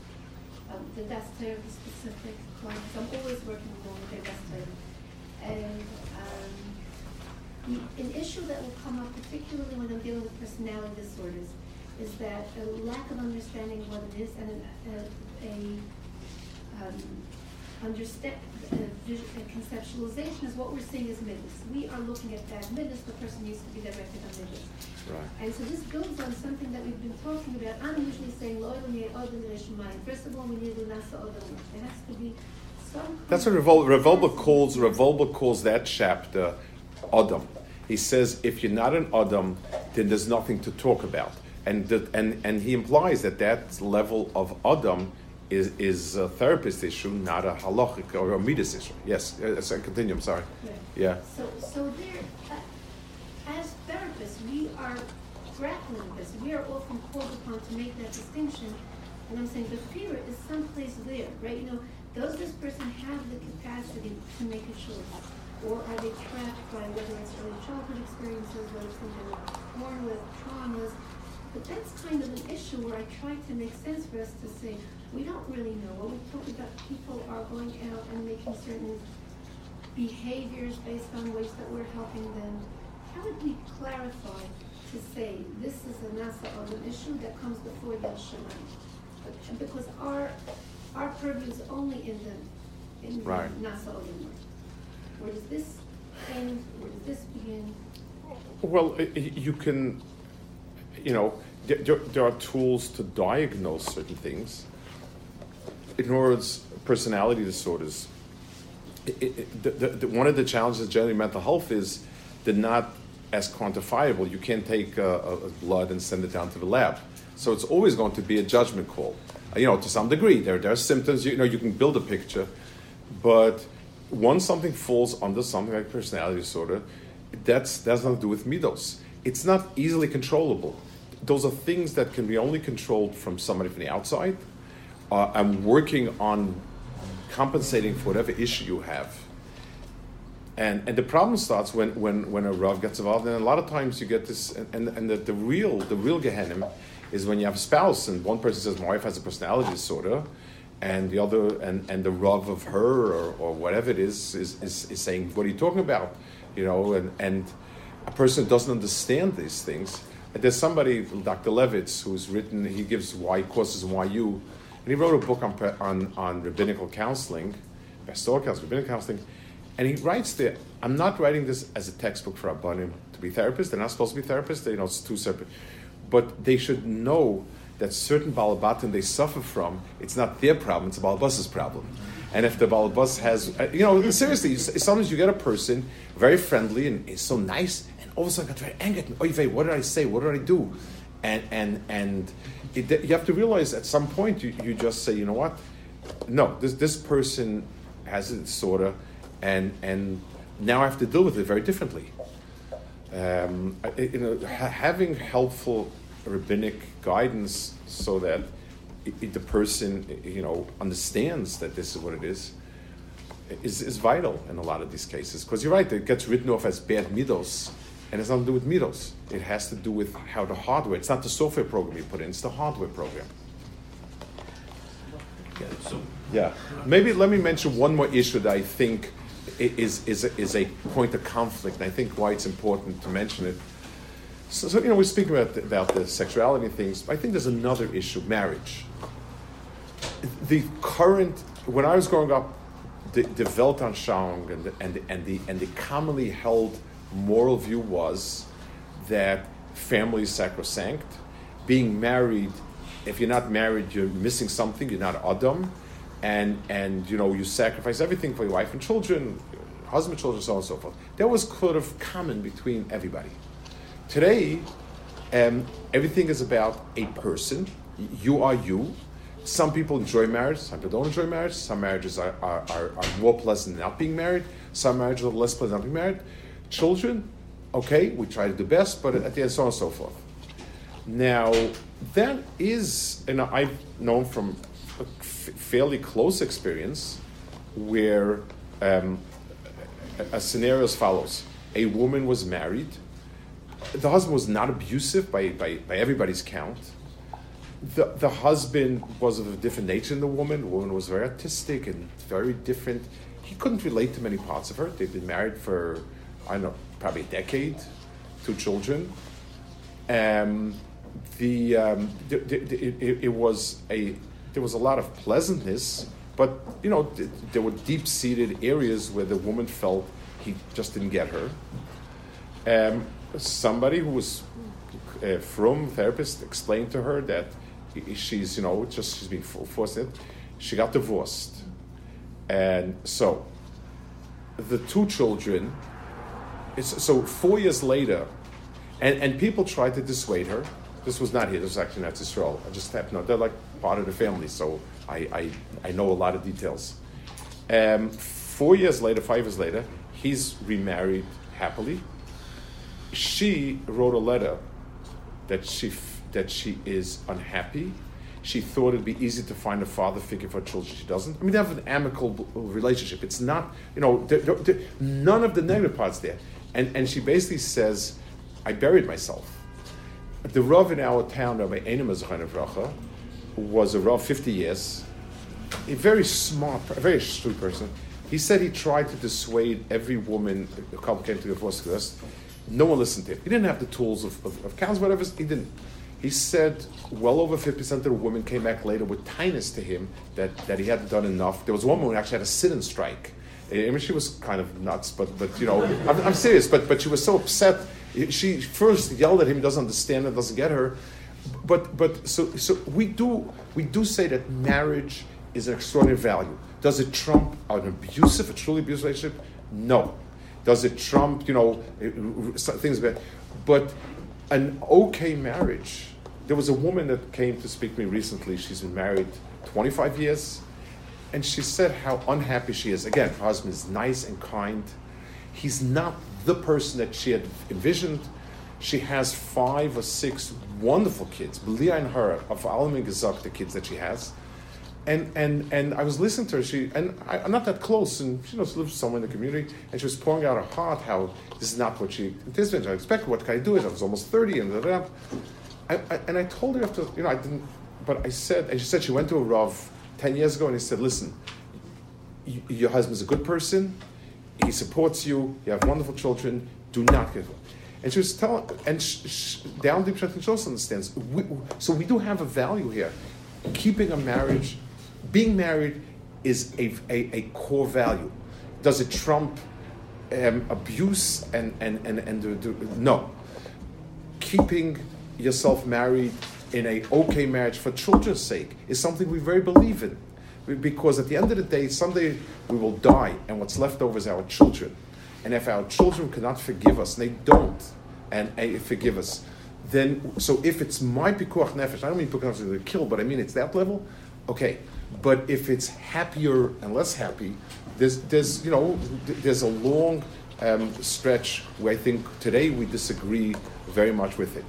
um, the desk therapy specific clients. I'm always working with their desk therapy. And um, the- an issue that will come up, particularly when I'm dealing with personality disorders, is that a lack of understanding what it is and an- a, a um, understand, uh, uh, conceptualization is what we're seeing as midas. We are looking at that midas, the person needs to be directed on midas. Right. And so this builds on something that we've been talking about. I'm usually saying, "Lo Elohim Odom Shemayim." First of all, we need to. There has to be. That's what Revol- Rav Wolbe calls. Rav Wolbe calls that chapter Adam. He says if you're not an Adam, then there's nothing to talk about, and the, and and he implies that that level of Adam is is a therapist issue, not a halachic or a midas issue. Yes. Uh, so continue. I'm sorry. Yeah. So, so there, uh, as therapists, we are grappling with this. We are often called upon to make that distinction. And I'm saying the fear is someplace there, right? You know, does this person have the capacity to make a choice? Or are they trapped by whether it's early childhood experiences, whether it's something they were born with, traumas? But that's kind of an issue where I try to make sense for us to say, we don't really know. What we talk about, people are going out and making certain behaviors based on ways that we're helping them. How would we clarify to say this is a nasa or an issue that comes before Yel Shamayim? Because our our purview is only in the in the Right. nasa Olim. Where does this end? Where does this begin? Well, i- i- you can, you know, there, there there are tools to diagnose certain things. In other words, personality disorders. i- i- i- the, the, the, one of the challenges generally in mental health is they're not as quantifiable. You can't take uh, a, a blood and send it down to the lab. So it's always going to be a judgment call. You know, to some degree, there, there are symptoms. You know, you can build a picture, but once something falls under something like personality disorder, that's that's nothing to do with midos. It's not easily controllable. Those are things that can be only controlled from somebody from the outside. Uh, I'm working on compensating for whatever issue you have. And, and the problem starts when, when, when a Rav gets involved, and a lot of times you get this, and, and, and the, the real the real Gehenim is when you have a spouse, and one person says, My wife has a personality disorder, and the other, and, and the Rav of her, or, or whatever it is, is, is, is saying, What are you talking about? You know, and, and a person doesn't understand these things. And there's somebody, Dr. Levitz, who's written, he gives Y courses in YU, and he wrote a book on, on, on rabbinical counseling, pastoral counseling, rabbinical counseling, And he writes there, I'm not writing this as a textbook for Rabbanim to be therapists. They're not supposed to be therapists. They, you know, it's two separate. But they should know that certain balabatim they suffer from, it's not their problem, it's balabas's problem. And if the balabas has, uh, you know, seriously, sometimes you get a person very friendly and is so nice, and all of a sudden got very angry. Oh, what did I say? What did I do? And and and it, you have to realize at some point you, you just say, you know what? No, this this person has a disorder, and and now I have to deal with it very differently. Um, you know, ha- having helpful rabbinic guidance so that it, it, the person, you know, understands that this is what it is, is, is vital in a lot of these cases. Because you're right, it gets written off as bad midos, and it's nothing to do with midos. It has to do with how the hardware, it's not the software program you put in, it's the hardware program. Yeah, so. yeah. Maybe let me mention one more issue that I think is, is, is a point of conflict, and I think why it's important to mention it. So, so you know, we're speaking about the, about the sexuality things. I think there's another issue: marriage. The current, when I was growing up, the, the Weltanschauung and the, and the, and the and the commonly held moral view was that family is sacrosanct. Being married, if you're not married, you're missing something. You're not Adam and and you know you sacrifice everything for your wife and children, husband, children, so on and so forth. That was sort of common between everybody. Today, um, everything is about a person. You are you. Some people enjoy marriage, some people don't enjoy marriage. Some marriages are, are, are, are more pleasant than not being married. Some marriages are less pleasant not being married. Children, okay, we try to do best, but at the end, so on and so forth. Now, that is, and I've known from fairly close experience where um, a, scenario as follows. A woman was married. The husband was not abusive by, by, by everybody's count. The, the husband was of a different nature than the woman. The woman was very artistic and very different. He couldn't relate to many parts of her. They've been married for i don't know probably a decade two children. Um, the, um, the, the it, it was a there was a lot of pleasantness, but you know th- there were deep-seated areas where the woman felt he just didn't get her. Um, somebody who was a uh, from therapist explained to her that she's you know just she's being forced it. She got divorced, and so the two children. so four years later, and, and people tried to dissuade her. This was not here. This was actually not Israel. I just have no. They're like part of the family, so I, I, I know a lot of details. Um, four years later, five years later, he's remarried happily. She wrote a letter that she, that she is unhappy. She thought it'd be easy to find a father figure for children. She doesn't. I mean, they have an amicable relationship. It's not, you know, they're, they're, none of the negative parts there. And, and she basically says, I buried myself. The Rav in our town, Rabbi Enim Bracha, was around 50 years, a very smart, a very astute person. He said he tried to dissuade every woman couple came to the divorce because no one listened to him. He didn't have the tools of, of, of whatever. He didn't. He said well over 50% of the women came back later with tinus to him that, that he hadn't done enough. There was one woman who actually had a sit and strike. I mean, she was kind of nuts, but, but you know, I'm, I'm serious, but, but she was so upset. She first yelled at him, he doesn't understand it, doesn't get her but but so so we do we do say that marriage is an extraordinary value. Does it trump an abusive, a truly abusive relationship? No. Does it trump you know uh, things bad? But an okay marriage. There was a woman that came to speak to me recently. She's been married 25 years, and she said how unhappy she is. Again, her husband is nice and kind. He's not the person that she had envisioned she has five or six wonderful kids, Belia and her, of Alamin Gezak, the kids that she has. And, and, and I was listening to her, she, and I, am not that close, and she knows, lives somewhere in the community, and she was pouring out her heart how this is not what she anticipated. I expected, what can I do? I was almost 30, and and I told her after, you know, I didn't, but I said, and she said she went to a Rav 10 years ago, and he said, listen, your husband's a good person, he supports you, you have wonderful children, do not get and she was telling, and sh, sh, down deep, she also understands. We, so we do have a value here. Keeping a marriage, being married is a, a, a core value. does it trump um, abuse and and and and do, do, no? Keeping yourself married in a okay marriage for children's sake is something we very believe in, because at the end of the day, someday we will die, and what's left over is our children. And if our children cannot forgive us, and they don't, and uh, forgive us, then so if it's my pikuach nefesh, I don't mean pikuach nefesh to kill, but I mean it's that level. Okay, but if it's happier and less happy, there's there's you know there's a long um, stretch where I think today we disagree very much with it.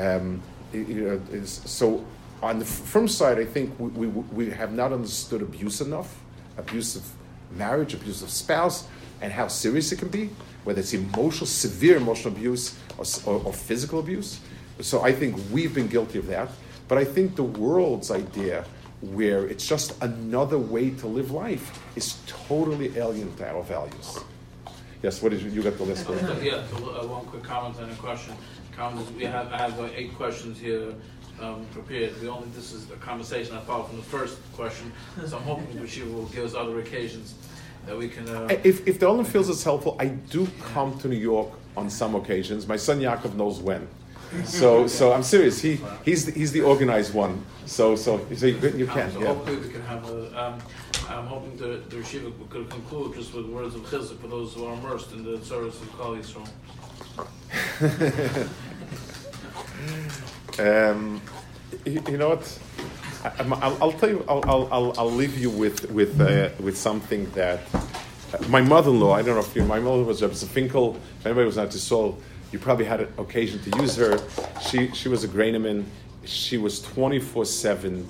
Um, it- so on the firm side, I think we, we, we have not understood abuse enough, abuse of marriage, abuse of spouse, and how serious it can be, whether it's emotional, severe emotional abuse or, or, or physical abuse. So I think we've been guilty of that. But I think the world's idea, where it's just another way to live life, is totally alien to our values. Yes, what did you, got the list? Yeah, uh, one quick comment and a question. Comment is, we have, I have uh, eight questions here um, prepared. We only, this is a conversation I followed from the first question, so I'm hoping that she will give us other occasions that we can. uh, If, if the Olin feels it's helpful, I do come to New York on some occasions. My son Yaakov knows when. So, so I'm serious. He, he's, the, he's the organized one. So, so, so you, you can, So yeah. hopefully we can have a, um, I'm hoping the, the Yeshiva could conclude just with words of chizuk for those who are immersed in the service of Klal Yisrael. Um, you, you know what? I, I'm- I'll, I'll tell you. I'll, I'll, I'll, leave you with with uh, with something that uh, my mother-in-law. I don't know if you. My mother was Rebbe Finkel. If anybody was not to soul, you probably had an occasion to use her. She she was a Graineman. She was twenty four seven.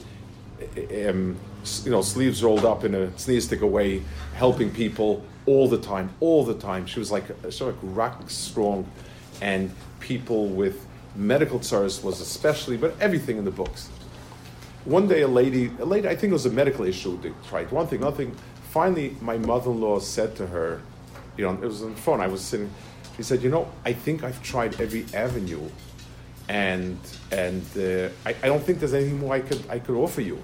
Um, you know, sleeves rolled up in a sneeze stick away, helping people all the time, all the time. She was like sort of rock strong, and people with medical tsaras was especially, but everything in the books. One day, a lady, a lady, I think it was a medical issue. They tried one thing, another thing. Finally, my mother-in-law said to her, you know, it was on the phone. I was sitting. She said, "You know, I think I've tried every avenue, and and uh, I, I don't think there's anything more I could I could offer you."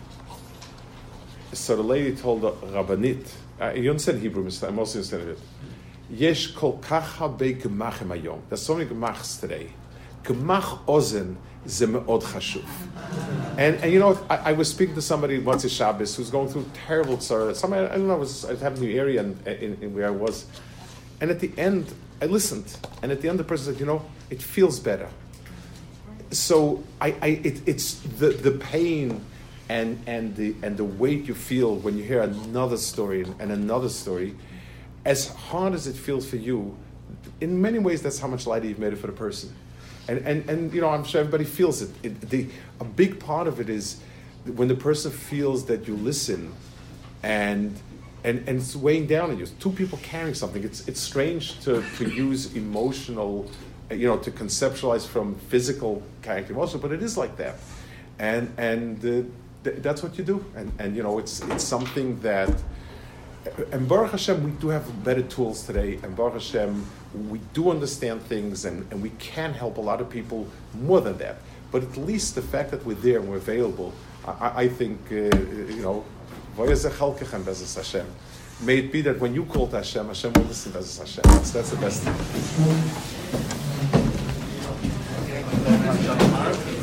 So the lady told the rabbanit. Uh, you understand Hebrew. I'm also understanding it. Yesh kol kach habe gemachim hayom. There's so many gemachs today. Gemach ozen meod chashuv. And, and you know. I, I was speaking to somebody once a Shabbos who's going through terrible sorrow. Somebody, I don't know, I was I happened in the area in, in, in where I was. And at the end, I listened. And at the end, the person said, you know, it feels better. So I, I it, it's the, the pain and, and, the, and the weight you feel when you hear another story and another story, as hard as it feels for you, in many ways, that's how much lighter you've made it for the person. And, and, and you know, I'm sure everybody feels it. it the, a big part of it is when the person feels that you listen and, and, and it's weighing down on you. Two people carrying something. It's, it's strange to, to use emotional, you know, to conceptualize from physical character emotion, but it is like that. And, and uh, th- that's what you do. And, and, you know, it's, it's something that and Baruch Hashem, we do have better tools today. And Baruch Hashem, we do understand things and, and we can help a lot of people more than that. But at least the fact that we're there and we're available, I, I- think, uh, you know, "Vayezeh chalkechem bezes Hashem. May it be that when you call to Hashem, Hashem will listen bezes Hashem. That's, that's the best thing.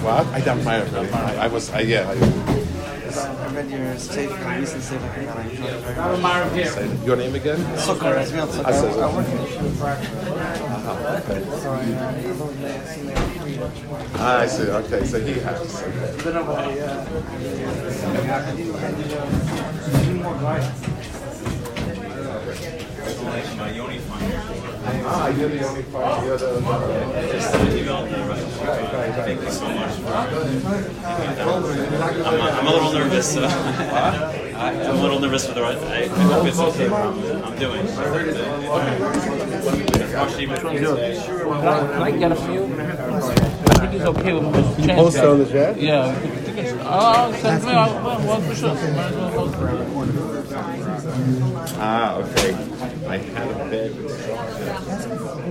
What? I don't mind. I, I was, I, yeah. I, I read your sefer, your recent sefer, and I enjoyed it very much. Your name again? Sukkar, Azriel Sukkar. I said- I work in the Yeshiva. Uh-huh, okay. So I, uh, I learned that- seen that free much more. Ah, I see. Okay, so he has. But no, but I, uh, I need, I need, uh, I need more guidance. Ah, you're the only part. You're the. Right, right, right. Thank you so much. I'm, I'm a little nervous. So I, I'm a little nervous for the rest. I, I hope it's okay. I'm, I'm doing. Can I get a few? I think it's okay with most You post on the chat? Yeah. I think it's- Oh, send me, I'll- well, well, for sure. Might as well post it. Ah, okay. I had a bad.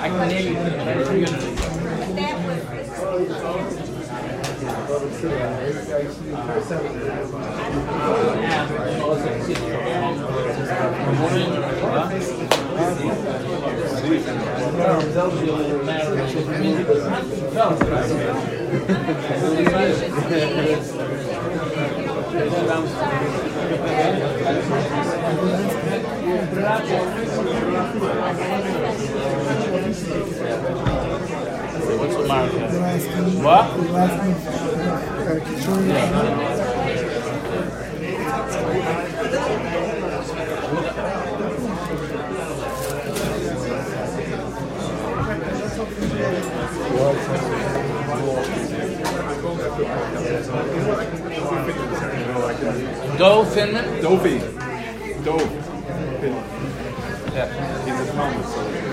I can name you go to see them. I used to do first Thank you. What's the market? What? Dove Finman? Dovey. Dove. Yeah. He's a comic, so.